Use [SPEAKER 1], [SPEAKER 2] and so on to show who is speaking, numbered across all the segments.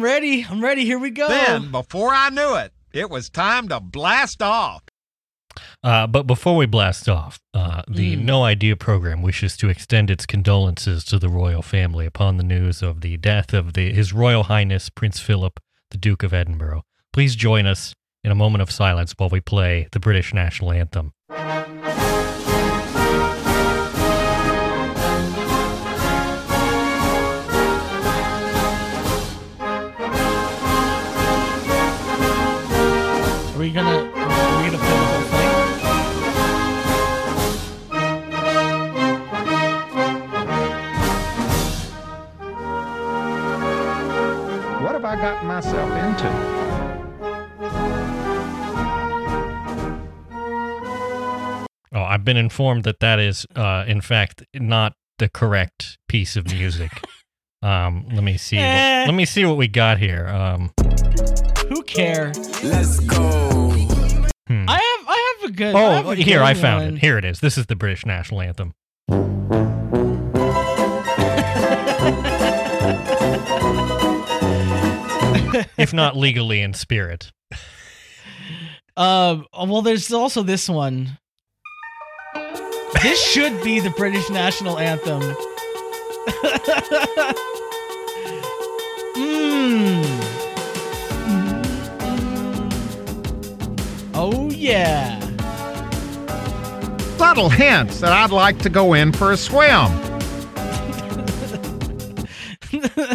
[SPEAKER 1] I'm ready. I'm ready. Here we go.
[SPEAKER 2] Then, before I knew it, it was time to blast off.
[SPEAKER 3] Uh, but before we blast off, uh, the
[SPEAKER 1] Mm.
[SPEAKER 3] No Idea program wishes to extend its condolences to the royal family upon the news of the death of the, His Royal Highness Prince Philip, the Duke of Edinburgh. Please join us in a moment of silence while we play the British national anthem.
[SPEAKER 1] We gonna? Are we gonna play the whole thing?
[SPEAKER 2] What have I gotten myself into?
[SPEAKER 3] Oh, I've been informed that that is, uh, in fact, not the correct piece of music. um, let me see.
[SPEAKER 1] Eh.
[SPEAKER 3] let me see what we got here. Um,
[SPEAKER 1] Who care?
[SPEAKER 4] Let's go.
[SPEAKER 3] Hmm.
[SPEAKER 1] I have. I have a good.
[SPEAKER 3] Oh,
[SPEAKER 1] a
[SPEAKER 3] here
[SPEAKER 1] good
[SPEAKER 3] I found
[SPEAKER 1] one.
[SPEAKER 3] it. Here it is. This is the British national anthem. if not legally in spirit.
[SPEAKER 1] Um. Well, there's also this one. This should be the British national anthem. Mmm. Oh yeah.
[SPEAKER 2] Subtle hints that I'd like to go in for a swim.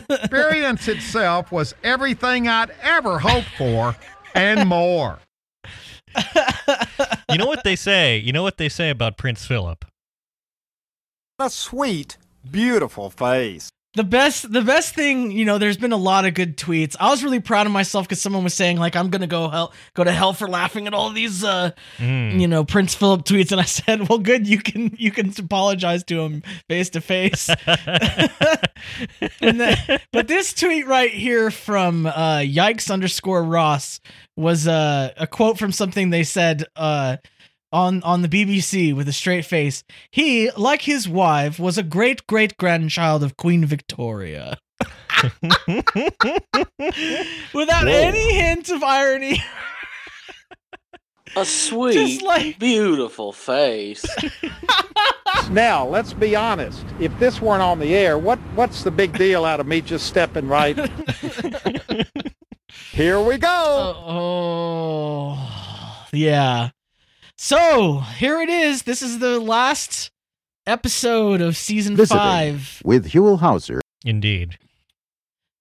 [SPEAKER 2] Experience itself was everything I'd ever hoped for and more.
[SPEAKER 3] You know what they say? You know what they say about Prince Philip?
[SPEAKER 4] A sweet, beautiful face.
[SPEAKER 1] The best, the best thing, you know, there's been a lot of good tweets. I was really proud of myself because someone was saying like, "I'm gonna go hell, go to hell for laughing at all these, uh,
[SPEAKER 3] Mm.
[SPEAKER 1] you know, Prince Philip tweets." And I said, "Well, good, you can, you can apologize to him face to face." But this tweet right here from uh, yikes underscore Ross was uh, a quote from something they said uh, on on the BBC with a straight face. He, like his wife, was a great great grandchild of Queen Victoria. Without any hint of irony,
[SPEAKER 5] A sweet,
[SPEAKER 1] like
[SPEAKER 5] beautiful face.
[SPEAKER 6] Now, let's be honest. If this weren't on the air, what what's the big deal out of me just stepping right? Here we go.
[SPEAKER 1] oh, yeah. So here it is. This is the last episode of season
[SPEAKER 7] Visiting.
[SPEAKER 1] five.
[SPEAKER 7] with Huell Howser.
[SPEAKER 3] Indeed.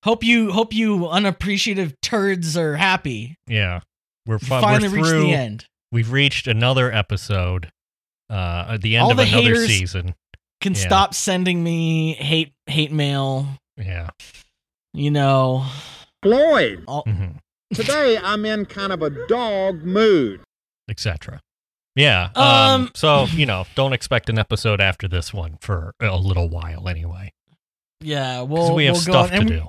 [SPEAKER 1] Hope you hope you unappreciative turds are happy.
[SPEAKER 3] Yeah. We're, fi-
[SPEAKER 1] finally
[SPEAKER 3] we're
[SPEAKER 1] reached
[SPEAKER 3] through.
[SPEAKER 1] the end.
[SPEAKER 3] We've reached another episode. Uh, at the end
[SPEAKER 1] All
[SPEAKER 3] of
[SPEAKER 1] the
[SPEAKER 3] another season.
[SPEAKER 1] Can
[SPEAKER 3] Yeah.
[SPEAKER 1] stop sending me hate hate mail.
[SPEAKER 3] Yeah.
[SPEAKER 1] You know.
[SPEAKER 6] Floyd,
[SPEAKER 1] All,
[SPEAKER 3] hmm
[SPEAKER 6] today I'm in kind of a dog mood.
[SPEAKER 3] Etc. Yeah. Um,
[SPEAKER 1] Um,
[SPEAKER 3] So you know, don't expect an episode after this one for a little while anyway,
[SPEAKER 1] yeah. We'll
[SPEAKER 3] have
[SPEAKER 1] we'll
[SPEAKER 3] stuff to do.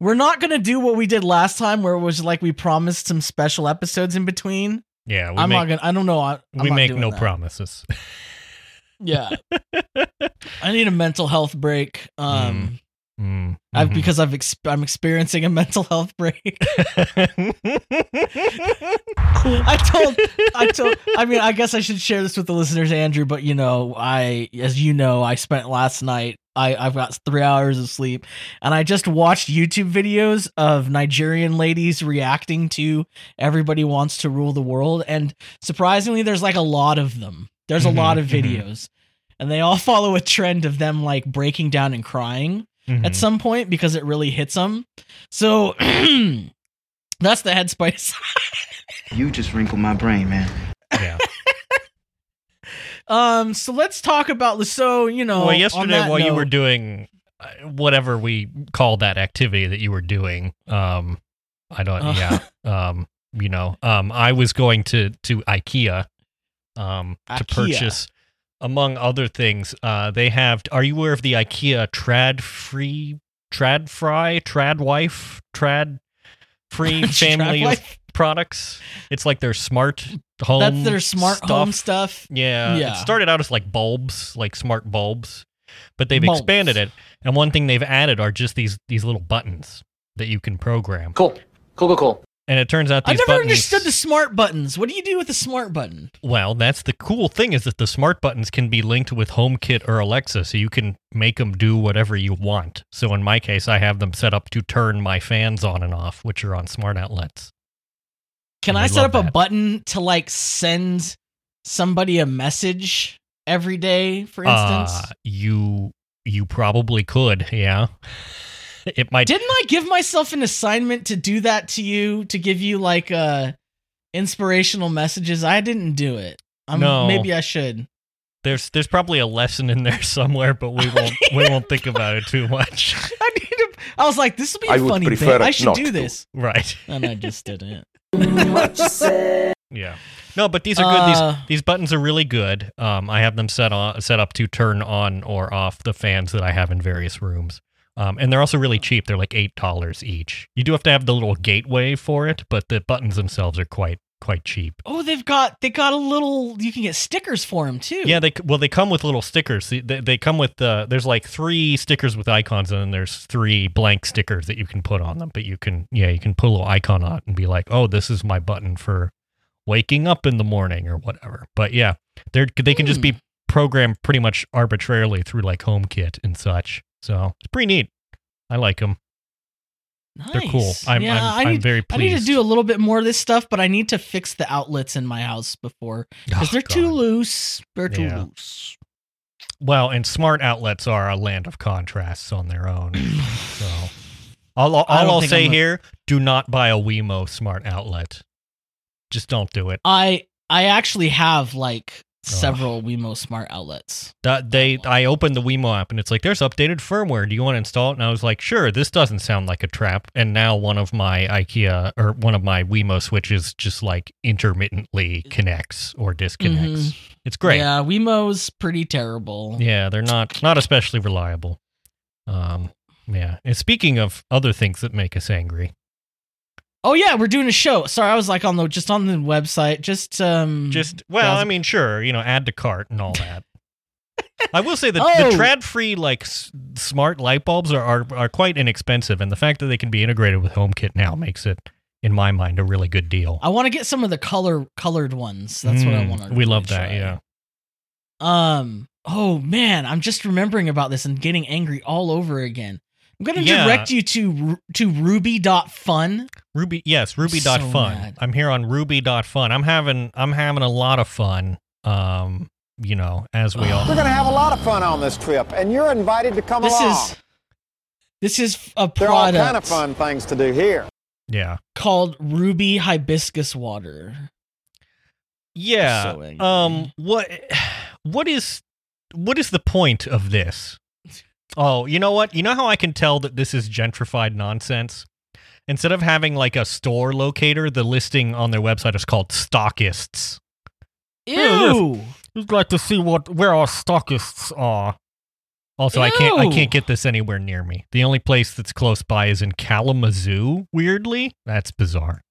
[SPEAKER 1] We're not gonna do what we did last time, where it was like we promised some special episodes in between.
[SPEAKER 3] Yeah. We
[SPEAKER 1] I'm
[SPEAKER 3] make,
[SPEAKER 1] not gonna. I don't know. I, I'm
[SPEAKER 3] we make no
[SPEAKER 1] that.
[SPEAKER 3] promises.
[SPEAKER 1] Yeah. I need a mental health break. Um,
[SPEAKER 3] Mm,
[SPEAKER 1] I've
[SPEAKER 3] mhm.
[SPEAKER 1] because I've ex- I'm experiencing a mental health break. I told I told I mean I guess I should share this with the listeners, Andrew, but you know, I as you know, I spent last night I, I've got three hours of sleep and I just watched YouTube videos of Nigerian ladies reacting to Everybody Wants to Rule the World. And surprisingly, there's like a lot of them. There's a lot of
[SPEAKER 3] mhm.
[SPEAKER 1] videos. And they all follow a trend of them like breaking down and crying
[SPEAKER 3] Mhm.
[SPEAKER 1] at some point because it really hits them. So that's the headspace.
[SPEAKER 8] You just wrinkled my brain, man.
[SPEAKER 3] yeah.
[SPEAKER 1] um, so let's talk about so you know.
[SPEAKER 3] well,
[SPEAKER 1] on
[SPEAKER 3] yesterday
[SPEAKER 1] that
[SPEAKER 3] while you were doing uh, whatever we call that activity that you were doing, um, I don't,
[SPEAKER 1] Uh.
[SPEAKER 3] yeah, um, you know, um, I was going to to IKEA, um, to purchase, among other things, uh, they have. Are you aware of the IKEA TRÅDFRI, Trad Fry, Trad Wife, Trad Free family of products? It's like their smart home.
[SPEAKER 1] That's their smart
[SPEAKER 3] stuff.
[SPEAKER 1] home stuff.
[SPEAKER 3] Yeah,
[SPEAKER 1] Yeah.
[SPEAKER 3] It started out as like bulbs, like smart bulbs, but they've
[SPEAKER 1] Bulbs.
[SPEAKER 3] expanded it. And one thing they've added are just these these little buttons. that you can program.
[SPEAKER 5] Cool. Cool, cool, cool.
[SPEAKER 3] And it turns out these
[SPEAKER 1] I've never
[SPEAKER 3] buttons.
[SPEAKER 1] understood the smart buttons. What do you do with the smart button?
[SPEAKER 3] Well, that's the cool thing is that the smart buttons can be linked with HomeKit or Alexa, so you can make them do whatever you want. So in my case, I have them set up to turn my fans on and off, which are on smart outlets.
[SPEAKER 1] Can
[SPEAKER 3] I
[SPEAKER 1] set up a button to like send somebody a message every day, for instance?
[SPEAKER 3] Uh, you you probably could, yeah. It might
[SPEAKER 1] Didn't I give myself an assignment to do that to you to give you like uh inspirational messages? I didn't do it. I'm,
[SPEAKER 3] No.
[SPEAKER 1] maybe I should.
[SPEAKER 3] there's there's probably a lesson in there somewhere, but we won't we won't think about it too much.
[SPEAKER 1] I need to. I was like, this will be a
[SPEAKER 7] I
[SPEAKER 1] funny
[SPEAKER 7] prefer
[SPEAKER 1] bit. I should
[SPEAKER 7] not
[SPEAKER 1] do
[SPEAKER 7] to.
[SPEAKER 1] this,
[SPEAKER 3] Right.
[SPEAKER 1] and I just didn't.
[SPEAKER 3] Yeah. No, but these are good.
[SPEAKER 1] Uh,
[SPEAKER 3] these these buttons are really good. Um, I have them set on set up to turn on or off the fans that I have in various rooms. Um, and they're also really cheap. They're like eight dollars each. You do have to have the little gateway for it, but the buttons themselves are quite quite cheap.
[SPEAKER 1] Oh, they've got they got a little. You can get stickers for them too.
[SPEAKER 3] Yeah, they well they come with little stickers. They, they, come with uh, there's like three stickers with icons, and then there's three blank stickers that you can put on them. But you can yeah you can put a little icon on and be like, oh, this is my button for waking up in the morning or whatever. But yeah, they're they can just
[SPEAKER 1] Hmm.
[SPEAKER 3] be programmed pretty much arbitrarily through like HomeKit and such. So it's pretty neat. I like them.
[SPEAKER 1] nice.
[SPEAKER 3] They're cool. I'm
[SPEAKER 1] yeah,
[SPEAKER 3] I'm,
[SPEAKER 1] I
[SPEAKER 3] I'm
[SPEAKER 1] need,
[SPEAKER 3] very
[SPEAKER 1] I need to do a little bit more of this stuff, but I need to fix the outlets in my house before ah, because
[SPEAKER 3] Oh,
[SPEAKER 1] they're too loose. They're too
[SPEAKER 3] Yeah.
[SPEAKER 1] loose.
[SPEAKER 3] Well, and smart outlets are a land of contrasts on their own. so all, all,
[SPEAKER 1] all
[SPEAKER 3] I'll say
[SPEAKER 1] a-
[SPEAKER 3] here: do not buy a Wemo smart outlet. Just don't do it.
[SPEAKER 1] I I actually have like several Wemo smart outlets.
[SPEAKER 3] That they, I opened the Wemo app and it's like, there's updated firmware. Do you want to install it? And I was like, sure. This doesn't sound like a trap. And now one of my IKEA or one of my Wemo switches just like intermittently connects or disconnects. It's great.
[SPEAKER 1] Yeah, Wemo's pretty terrible.
[SPEAKER 3] Yeah, they're not not especially reliable. Um, yeah. And speaking of other things that make us angry,
[SPEAKER 1] Oh yeah, we're doing a show. Sorry, I was like on the just on the website. Just um
[SPEAKER 3] just well, I mean, sure, you know, add to cart and all that. I will say that
[SPEAKER 1] Oh.
[SPEAKER 3] the TRÅDFRI like s- smart light bulbs are, are are quite inexpensive, and the fact that they can be integrated with HomeKit now makes it, in my mind, a really good deal.
[SPEAKER 1] I want to get some of the color colored ones. That's what I
[SPEAKER 3] Mm,
[SPEAKER 1] want to.
[SPEAKER 3] We love that. Yeah.
[SPEAKER 1] Um. Oh man, I'm just remembering about this and getting angry all over again. I'm gonna
[SPEAKER 3] Yeah.
[SPEAKER 1] direct you to to ruby.fun.
[SPEAKER 3] Ruby, yes,
[SPEAKER 1] so
[SPEAKER 3] ruby.fun.
[SPEAKER 1] mad.
[SPEAKER 3] I'm here on ruby.fun. I'm having I'm having a lot of fun. Um, you know, as we all
[SPEAKER 4] We're going to have a lot of fun on this trip, and you're invited to come
[SPEAKER 1] This
[SPEAKER 4] along.
[SPEAKER 1] is this is a product.
[SPEAKER 4] there are all kind of fun things to do here.
[SPEAKER 3] yeah.
[SPEAKER 1] called Ruby Hibiscus Water.
[SPEAKER 3] Yeah.
[SPEAKER 1] So
[SPEAKER 3] um what what is what is the point of this? Oh, you know what? You know how I can tell that this is gentrified nonsense? Instead of having like a store locator, the listing on their website is called stockists.
[SPEAKER 1] Ew.
[SPEAKER 3] You'd like to see what where our stockists are. Also, I can't I can't get this anywhere near me. The only place that's close by is in Kalamazoo, weirdly. That's bizarre.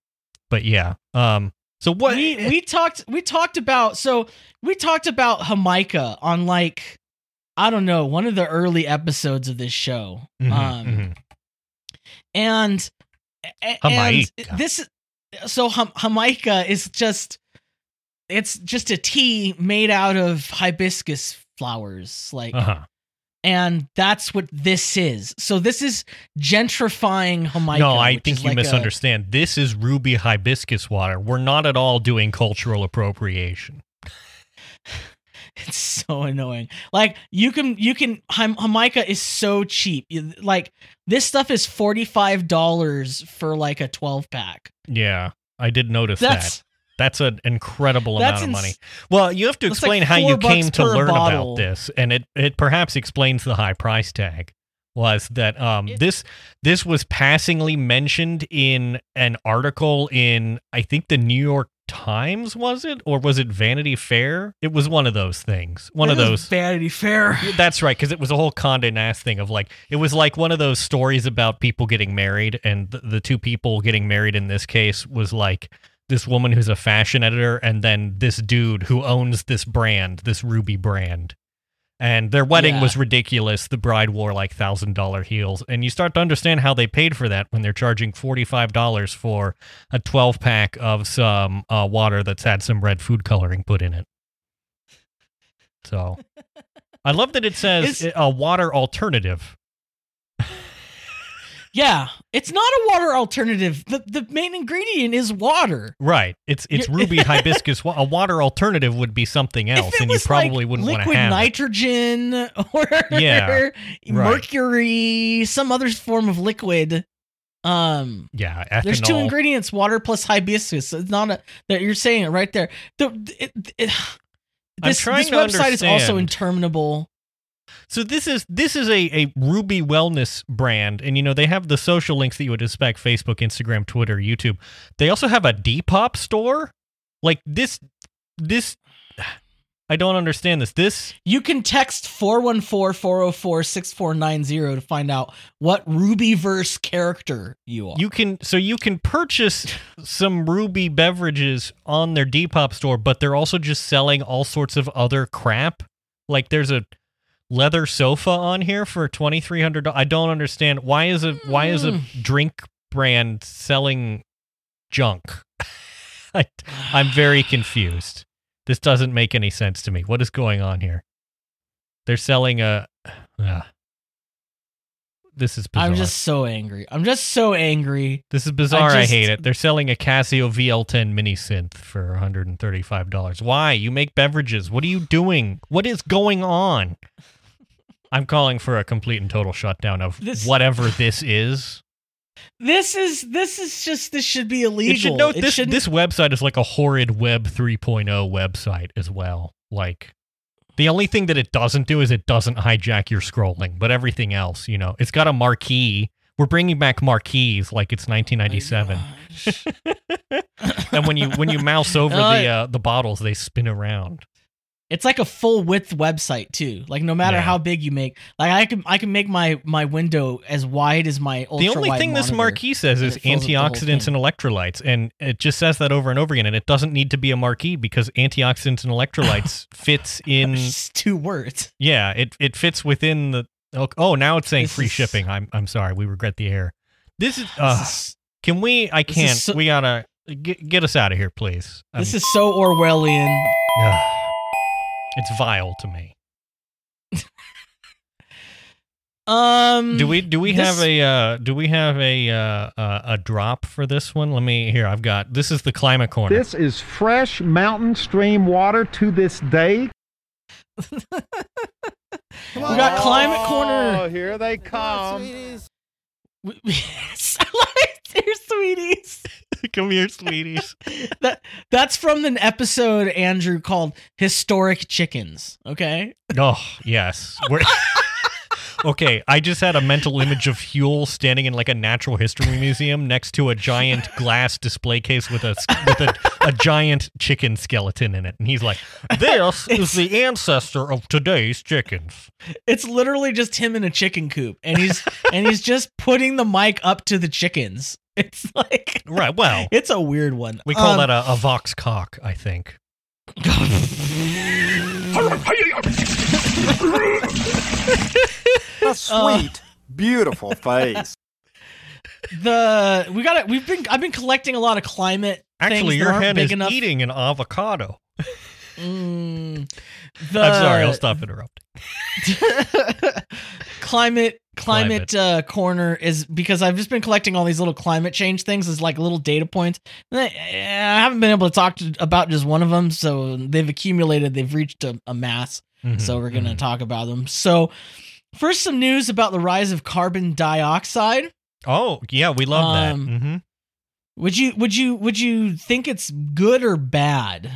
[SPEAKER 3] But yeah. Um so what
[SPEAKER 1] we we talked we talked about so we talked about Jamaica on like I don't know one of the early episodes of this show.
[SPEAKER 3] Mhm,
[SPEAKER 1] um
[SPEAKER 3] mhm.
[SPEAKER 1] and a- and this so Jamaica is just it's just a tea made out of hibiscus flowers like
[SPEAKER 3] uh-huh.
[SPEAKER 1] and that's what this is. So this is gentrifying Jamaica.
[SPEAKER 3] No, I think you
[SPEAKER 1] like a-
[SPEAKER 3] misunderstand. This is ruby hibiscus water. We're not at all doing cultural appropriation.
[SPEAKER 1] It's so annoying. Like you can you can Jamaica is so cheap. Like this stuff is forty five dollars for like a twelve pack.
[SPEAKER 3] Yeah, I did notice
[SPEAKER 1] That's
[SPEAKER 3] that. That's an incredible
[SPEAKER 1] That's
[SPEAKER 3] amount of
[SPEAKER 1] ins-
[SPEAKER 3] money. Well, you have to
[SPEAKER 1] That's like
[SPEAKER 3] explain how you came to learn
[SPEAKER 1] bottle.
[SPEAKER 3] about this, and it it perhaps explains the high price tag. Was that um this this was passingly mentioned in an article in I think the New York Times was it or was it Vanity Fair? It was one of those things. One of those
[SPEAKER 1] Vanity Fair.
[SPEAKER 3] That's right, because it was a whole Condé Nast thing of like it was like one of those stories about people getting married, and the, the two people getting married in this case was like this woman who's a fashion editor, and then this dude who owns this brand, this Ruby brand, And their wedding
[SPEAKER 1] Yeah.
[SPEAKER 3] was ridiculous. The bride wore like thousand dollar heels, and you start to understand how they paid for that when they're charging forty five dollars for a twelve pack of some uh, water that's had some red food coloring put in it. So, I love that it says
[SPEAKER 1] Is-
[SPEAKER 3] a water alternative.
[SPEAKER 1] Yeah, it's not a water alternative. The the main ingredient is water.
[SPEAKER 3] Right. It's it's ruby hibiscus. A water alternative would be something else, and you probably
[SPEAKER 1] like
[SPEAKER 3] wouldn't want to
[SPEAKER 1] liquid
[SPEAKER 3] have it.
[SPEAKER 1] nitrogen or
[SPEAKER 3] Yeah,
[SPEAKER 1] mercury, some other form of liquid. Um,
[SPEAKER 3] Yeah, ethanol.
[SPEAKER 1] there's two ingredients: water plus hibiscus. It's not a that you're saying it right there. The it, it, this this website is also interminable.
[SPEAKER 3] So this is this is a, a Ruby wellness brand, and you know they have the social links that you would expect: Facebook, Instagram, Twitter, YouTube. They also have a Depop store. Like this, this. I don't understand this. This
[SPEAKER 1] You can text 414-404-6490 to find out what Rubyverse character you are.
[SPEAKER 3] you can so you can purchase some Ruby beverages on their Depop store, but they're also just selling all sorts of other crap. Like there's a leather sofa on here for twenty three hundred. I don't understand why is a why is a drink brand selling junk? I, I'm very confused. This doesn't make any sense to me. What is going on here? They're selling a. Uh, this is bizarre.
[SPEAKER 1] I'm just so angry. I'm just so angry.
[SPEAKER 3] This is bizarre. I,
[SPEAKER 1] just-
[SPEAKER 3] hate it. They're selling a Casio VL10 mini synth for $135. Why? You make beverages. What are you doing? What is going on? I'm calling for a complete and total shutdown of
[SPEAKER 1] This-
[SPEAKER 3] whatever this is.
[SPEAKER 1] This is this is just this should be illegal.
[SPEAKER 3] It should note
[SPEAKER 1] It
[SPEAKER 3] this
[SPEAKER 1] shouldn't-
[SPEAKER 3] this website is like a horrid Web 3.0 website as well. Like the only thing that it doesn't do is it doesn't hijack your scrolling, but everything else, you know, it's got a marquee. We're bringing back marquees like it's 1997. and when you when you mouse over
[SPEAKER 1] Uh,
[SPEAKER 3] the uh, the bottles, they spin around.
[SPEAKER 1] It's like a full width website too. Like no matter
[SPEAKER 3] Yeah.
[SPEAKER 1] how big you make, like I can I can make my my window as wide as my ultra
[SPEAKER 3] the only thing this marquee says is
[SPEAKER 1] it fills up the whole
[SPEAKER 3] antioxidants and electrolytes, and it just says that over and over again. And it doesn't need to be a marquee because antioxidants and electrolytes fits in.
[SPEAKER 1] Two words.
[SPEAKER 3] Yeah, it it fits within the. Oh, oh now it's saying
[SPEAKER 1] This
[SPEAKER 3] free
[SPEAKER 1] is-
[SPEAKER 3] shipping. I'm I'm sorry. We regret the error. This is.
[SPEAKER 1] This
[SPEAKER 3] Uh,
[SPEAKER 1] is-
[SPEAKER 3] can we? I can't.
[SPEAKER 1] so-
[SPEAKER 3] we gotta get get us out of here, please. I'm-
[SPEAKER 1] this is so Orwellian.
[SPEAKER 3] Ugh. it's vile to me.
[SPEAKER 1] Um,
[SPEAKER 3] Do we do we
[SPEAKER 1] this-
[SPEAKER 3] have a uh, do we have a uh, uh, a drop for this one? Let me here. I've got this is the climate corner.
[SPEAKER 6] This is fresh mountain stream water to this day.
[SPEAKER 1] We got climate
[SPEAKER 2] Oh,
[SPEAKER 1] corner.
[SPEAKER 2] here they come.
[SPEAKER 1] We- Dear sweeties.
[SPEAKER 3] Come here, sweeties.
[SPEAKER 1] That that's from an episode Andrew called "Historic Chickens." Okay.
[SPEAKER 3] Oh yes. Okay, I just had a mental image of Huell standing in like a natural history museum next to a giant glass display case with a with a, a giant chicken skeleton in it, and he's like, "This is the ancestor of today's chickens."
[SPEAKER 1] It's literally just him in a chicken coop, and he's and he's just putting the mic up to the chickens. It's like
[SPEAKER 3] Right. Well,
[SPEAKER 1] it's a weird one.
[SPEAKER 3] we call
[SPEAKER 1] Um,
[SPEAKER 3] that a, a vox cock, I think.
[SPEAKER 4] A sweet, beautiful face.
[SPEAKER 1] the we got it. We've been I've been collecting a lot of climate.
[SPEAKER 3] Actually,
[SPEAKER 1] things that
[SPEAKER 3] your
[SPEAKER 1] aren't
[SPEAKER 3] hen
[SPEAKER 1] big
[SPEAKER 3] is
[SPEAKER 1] enough.
[SPEAKER 3] eating an avocado.
[SPEAKER 1] Mm, the,
[SPEAKER 3] I'm sorry. I'll stop interrupting.
[SPEAKER 1] climate climate,
[SPEAKER 3] Climate.
[SPEAKER 1] Uh, corner is because I've just been collecting all these little climate change things as like little data points. I, I haven't been able to talk to, about just one of them, so they've accumulated. They've reached a, a mass. So
[SPEAKER 3] Mhm,
[SPEAKER 1] we're gonna
[SPEAKER 3] mhm.
[SPEAKER 1] talk about them. So first, some news about the rise of carbon dioxide.
[SPEAKER 3] Oh yeah, we love
[SPEAKER 1] Um,
[SPEAKER 3] that. hmm
[SPEAKER 1] Would you would you would you think it's good or bad?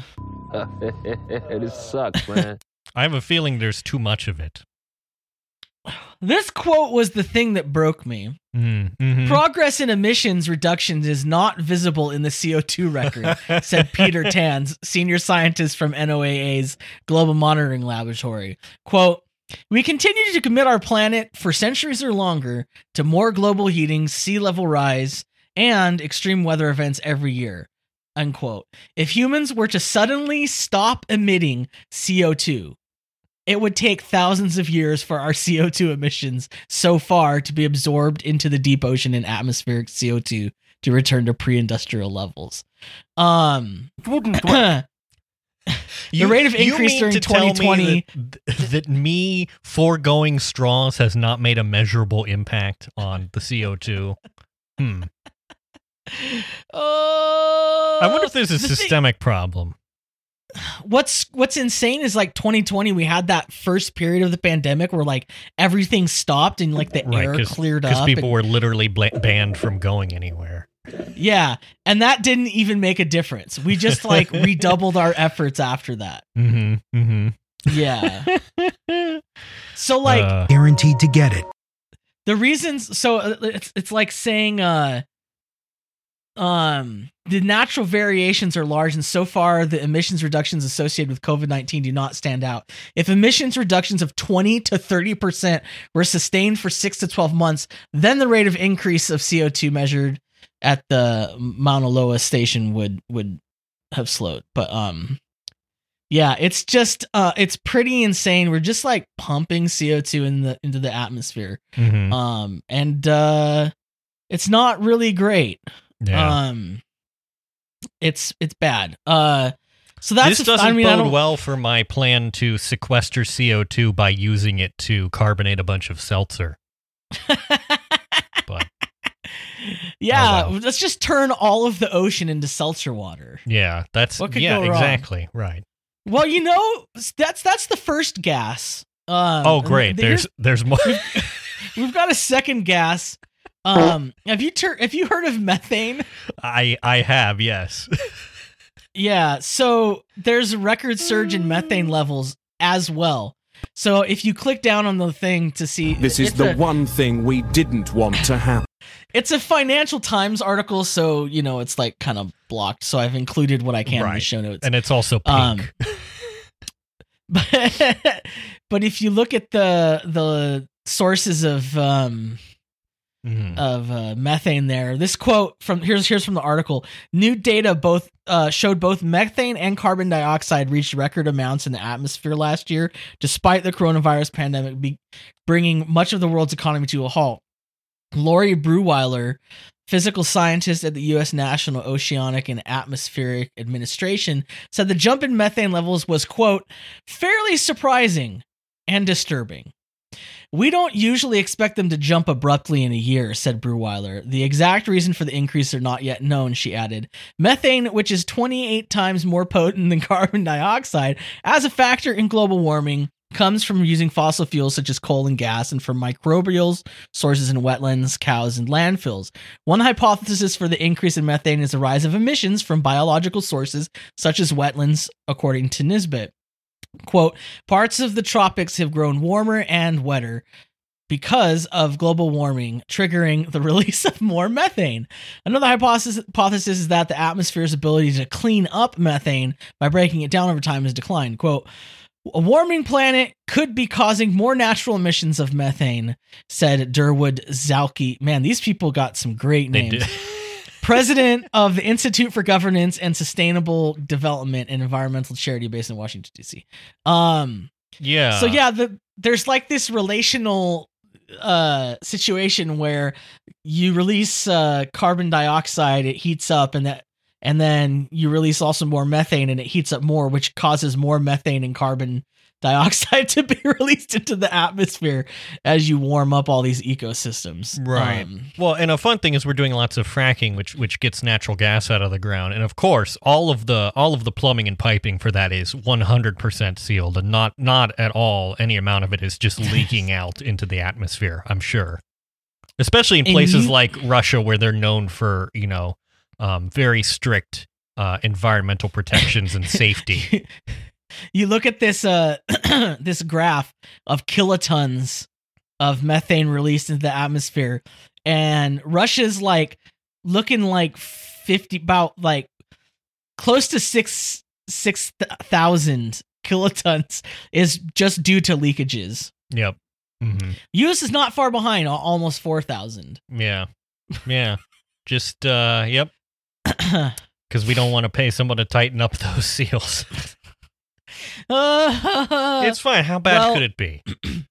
[SPEAKER 5] it sucks, man.
[SPEAKER 3] I have a feeling there's too much of it.
[SPEAKER 1] This quote was the thing that broke me.
[SPEAKER 3] Mm, mhm.
[SPEAKER 1] Progress in emissions reductions is not visible in the CO2 record, said Peter Tans, senior scientist from NOAA's Global Monitoring Laboratory. Quote, we continue to commit our planet for centuries or longer to more global heating, sea level rise, and extreme weather events every year. Unquote. If humans were to suddenly stop emitting CO2, it would take thousands of years for our CO2 emissions so far to be absorbed into the deep ocean and atmospheric CO2 to return to pre-industrial levels. Um, the rate of increase during
[SPEAKER 3] to me
[SPEAKER 1] 2020
[SPEAKER 3] that, that me foregoing straws has not made a measurable impact on the CO2. Hmm.
[SPEAKER 1] Oh,
[SPEAKER 3] I wonder if there's a
[SPEAKER 1] the thing-
[SPEAKER 3] systemic problem.
[SPEAKER 1] what's what's insane is like 2020 we had that first period of the pandemic where like everything stopped and like the air cleared up Because
[SPEAKER 3] people
[SPEAKER 1] and-
[SPEAKER 3] were literally bla- banned from going anywhere.
[SPEAKER 1] yeah and that didn't even make a difference we just like redoubled our efforts after that
[SPEAKER 3] Mm-hmm. Mm-hmm.
[SPEAKER 1] yeah so like
[SPEAKER 3] Uh,
[SPEAKER 7] Guaranteed to get it.
[SPEAKER 1] the reasons so uh, it's it's like saying uh um the natural variations are large and so far the emissions reductions associated with covid-19 do not stand out. If emissions reductions of 20 to 30% were sustained for 6 to 12 months then the rate of increase of co2 measured at the mauna loa station would would have slowed. But um yeah it's just uh it's pretty insane. We're just like pumping co2 in the into the atmosphere.
[SPEAKER 3] Mhm.
[SPEAKER 1] um and uh it's not really great
[SPEAKER 3] yeah.
[SPEAKER 1] um it's it's bad uh so that's
[SPEAKER 3] this doesn't
[SPEAKER 1] I mean,
[SPEAKER 3] bode well for my plan to sequester CO2 by using it to carbonate a bunch of seltzer. But
[SPEAKER 1] yeah
[SPEAKER 3] Oh, well.
[SPEAKER 1] let's just turn all of the ocean into seltzer water
[SPEAKER 3] yeah, that's
[SPEAKER 1] What could
[SPEAKER 3] yeah,
[SPEAKER 1] go wrong?
[SPEAKER 3] exactly right.
[SPEAKER 1] well you know that's that's the first gas um
[SPEAKER 3] Oh, great!
[SPEAKER 1] the-
[SPEAKER 3] There's there's more.
[SPEAKER 1] we've got a second gas um have you tur- have you heard of methane
[SPEAKER 3] I I have yes.
[SPEAKER 1] Yeah, so there's a record surge in methane levels as well. So if you click down on the thing to see
[SPEAKER 9] This is the
[SPEAKER 1] a,
[SPEAKER 9] one thing we didn't want to happen.
[SPEAKER 1] it's a Financial Times article, so you know it's like kind of blocked. So I've included what I can in the show notes.
[SPEAKER 3] and it's also
[SPEAKER 1] Um,
[SPEAKER 3] pink.
[SPEAKER 1] but but if you look at the the sources of um
[SPEAKER 3] Mhm.
[SPEAKER 1] of uh, methane there. This quote from here's here's from the article. New data both uh, showed both methane and carbon dioxide reached record amounts in the atmosphere last year, despite the coronavirus pandemic be- bringing much of the world's economy to a halt. Lori Bruhwiler, physical scientist at the U.S. National Oceanic and Atmospheric Administration, said the jump in methane levels was quote fairly surprising and disturbing. We don't usually expect them to jump abruptly in a year, said Bruhwiler. The exact reason for the increase are not yet known, she added. Methane, which is 28 times more potent than carbon dioxide as a factor in global warming, comes from using fossil fuels such as coal and gas and from microbials sources in wetlands, cows, and landfills. One hypothesis for the increase in methane is the rise of emissions from biological sources such as wetlands, according to Nisbet. Quote, parts of the tropics have grown warmer and wetter because of global warming, triggering the release of more methane. Another hypothesis, is that the atmosphere's ability to clean up methane by breaking it down over time has declined. Quote, a warming planet could be causing more natural emissions of methane, said Durwood Zaelke. Man, these people got some great names. president of the Institute for Governance and Sustainable Development and environmental charity based in Washington D.C. Um,
[SPEAKER 3] yeah.
[SPEAKER 1] so yeah, the there's like this relational uh situation where you release uh carbon dioxide, it heats up, and that and then you release also more methane, and it heats up more, which causes more methane and carbon dioxide to be released into the atmosphere as you warm up all these ecosystems.
[SPEAKER 3] Right.
[SPEAKER 1] Um,
[SPEAKER 3] Well, and a fun thing is we're doing lots of fracking, which which gets natural gas out of the ground, and of course, all of the all of the plumbing and piping for that is 100% sealed, and not not at all any amount of it is just leaking out into the atmosphere. I'm sure, especially in places
[SPEAKER 1] you-
[SPEAKER 3] like Russia, where they're known for you know um, very strict uh, environmental protections and safety.
[SPEAKER 1] you look at this uh this graph of kilotons of methane released into the atmosphere and Russia's like looking like 50 about like close to 6 6000 kilotons is just due to leakages.
[SPEAKER 3] yep. Mm-hmm.
[SPEAKER 1] US is not far behind, almost 4000.
[SPEAKER 3] Yeah. Yeah. Just uh, yep. Because we don't want to pay someone to tighten up those seals.
[SPEAKER 1] Uh,
[SPEAKER 3] it's fine. How bad
[SPEAKER 1] well-
[SPEAKER 3] could it be?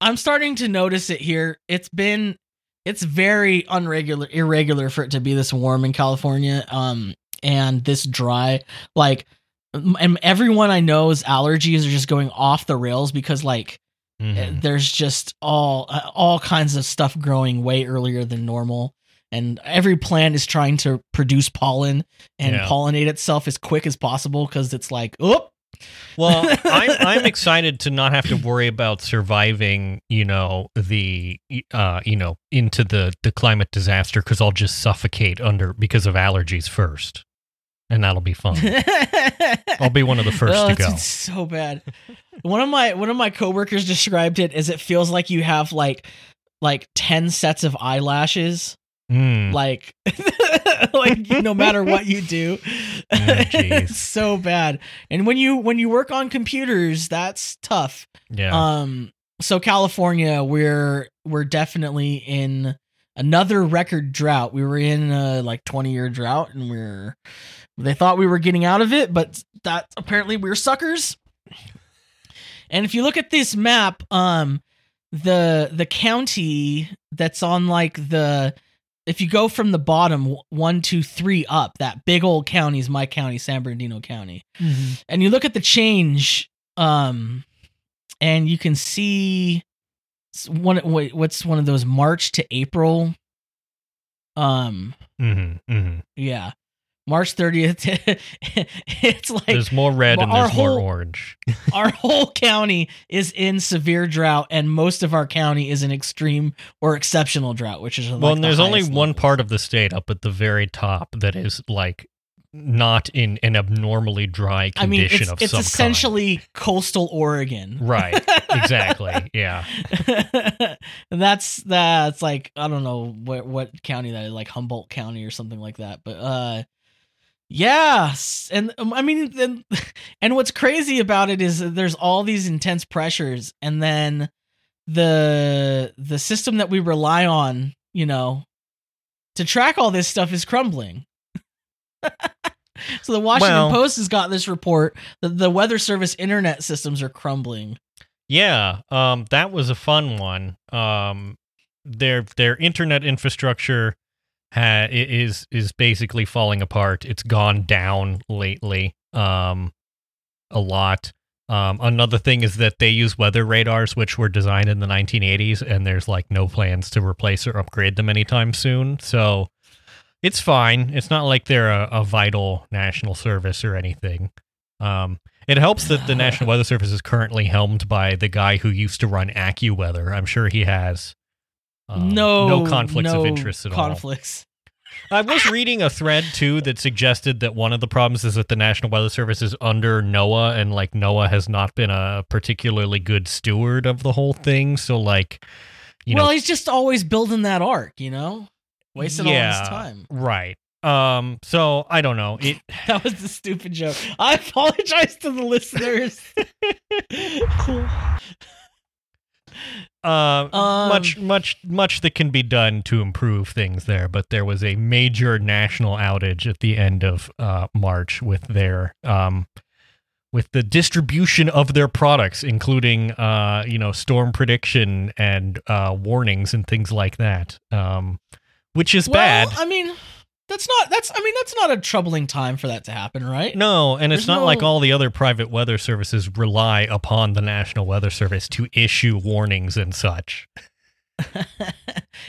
[SPEAKER 1] I'm starting to notice it here. It's been it's very unregular irregular for it to be this warm in California um and this dry like and everyone I know's allergies are just going off the rails because like
[SPEAKER 3] Mhm.
[SPEAKER 1] there's just all uh, all kinds of stuff growing way earlier than normal and every plant is trying to produce pollen and
[SPEAKER 3] Yeah.
[SPEAKER 1] pollinate itself as quick as possible cuz it's like oop
[SPEAKER 3] Well, I'm I'm excited to not have to worry about surviving, you know, the uh, you know, into the the climate disaster because I'll just suffocate under because of allergies first, and that'll be fun. I'll be one of the first
[SPEAKER 1] Oh,
[SPEAKER 3] to go.
[SPEAKER 1] so bad. One of my one of my coworkers described it as it feels like you have like like 10 sets of eyelashes
[SPEAKER 3] Mm,
[SPEAKER 1] like like no matter what you do. It's so bad. And when you when you work on computers that's tough.
[SPEAKER 3] Yeah.
[SPEAKER 1] um so california we're we're definitely in another record drought. We were in a like 20 year drought and we're they thought we were getting out of it but that apparently we're suckers. And if you look at this map um the the county that's on like the if you go from the bottom one two three up that big old county is my county san bernardino county. And you look at the change um and you can see one wait, what's one of those march to april um
[SPEAKER 3] hmm hmm
[SPEAKER 1] yeah march 30th it's like
[SPEAKER 3] There's more red and there's more orange.
[SPEAKER 1] our whole county is in severe drought and most of our county is in extreme or exceptional drought which is like
[SPEAKER 3] well, and
[SPEAKER 1] the
[SPEAKER 3] there's only
[SPEAKER 1] highest
[SPEAKER 3] one part of the state up at the very top that is like not in an abnormally dry
[SPEAKER 1] i mean
[SPEAKER 3] condition
[SPEAKER 1] it's,
[SPEAKER 3] of
[SPEAKER 1] it's
[SPEAKER 3] some kind.
[SPEAKER 1] essentially coastal oregon
[SPEAKER 3] Right. Exactly. Yeah.
[SPEAKER 1] and that's that's like I don't know what what county that is, like Humboldt County or something like that. But uh, yeah, s- and um, I mean, and, and what's crazy about it is that there's all these intense pressures, and then the the system that we rely on, you know, to track all this stuff is crumbling. so the Washington
[SPEAKER 3] Well-
[SPEAKER 1] Post has got this report that the Weather Service internet systems are crumbling.
[SPEAKER 3] Yeah, um, that was a fun one. Um, their their internet infrastructure ha- is is basically falling apart. It's gone down lately, um, a lot. Um, another thing is that they use weather radars, which were designed in the 1980s, and there's like no plans to replace or upgrade them anytime soon. So it's fine. It's not like they're a, a vital national service or anything. Um, it helps that the National Weather Service is currently helmed by the guy who used to run AccuWeather. I'm sure he has um,
[SPEAKER 1] no,
[SPEAKER 3] no conflicts of
[SPEAKER 1] no
[SPEAKER 3] interest at
[SPEAKER 1] conflicts.
[SPEAKER 3] all. Conflicts. I was reading a thread too that suggested that one of the problems is that the National Weather Service is under NOAA, and like NOAA has not been a particularly good steward of the whole thing. So like, you know
[SPEAKER 1] well,
[SPEAKER 3] know,
[SPEAKER 1] he's just always building that arc, you know, wasting all
[SPEAKER 3] Yeah.
[SPEAKER 1] his time.
[SPEAKER 3] right. Um, so I don't know. It
[SPEAKER 1] That was the stupid joke. I apologize to the listeners.
[SPEAKER 3] Uh,
[SPEAKER 1] Um,
[SPEAKER 3] much, much, much that can be done to improve things there, but there was a major national outage at the end of uh, March with their um, with the distribution of their products, including uh, you know storm prediction and uh, warnings and things like that, um, which is
[SPEAKER 1] well,
[SPEAKER 3] bad.
[SPEAKER 1] I mean, that's not. That's. I mean, that's not a troubling time for that to happen, right?
[SPEAKER 3] No, and it's
[SPEAKER 1] There's
[SPEAKER 3] not like all the other private weather services rely upon the National Weather Service to issue warnings and such.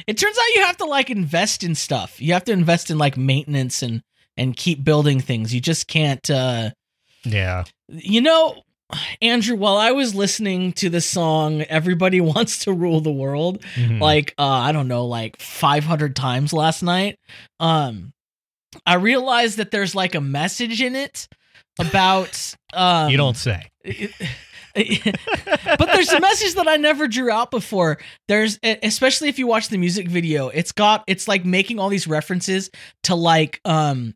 [SPEAKER 1] it turns out you have to like invest in stuff. You have to invest in like maintenance and and keep building things. You just can't. uh
[SPEAKER 3] Yeah.
[SPEAKER 1] You know, Andrew, while I was listening to the song Everybody Wants to Rule the World,
[SPEAKER 3] Mhm.
[SPEAKER 1] like uh I don't know, like 500 times last night, um I realized that there's like a message in it about um
[SPEAKER 3] you don't say.
[SPEAKER 1] but there's a message that I never drew out before. There's especially if you watch the music video, it's got it's like making all these references to like um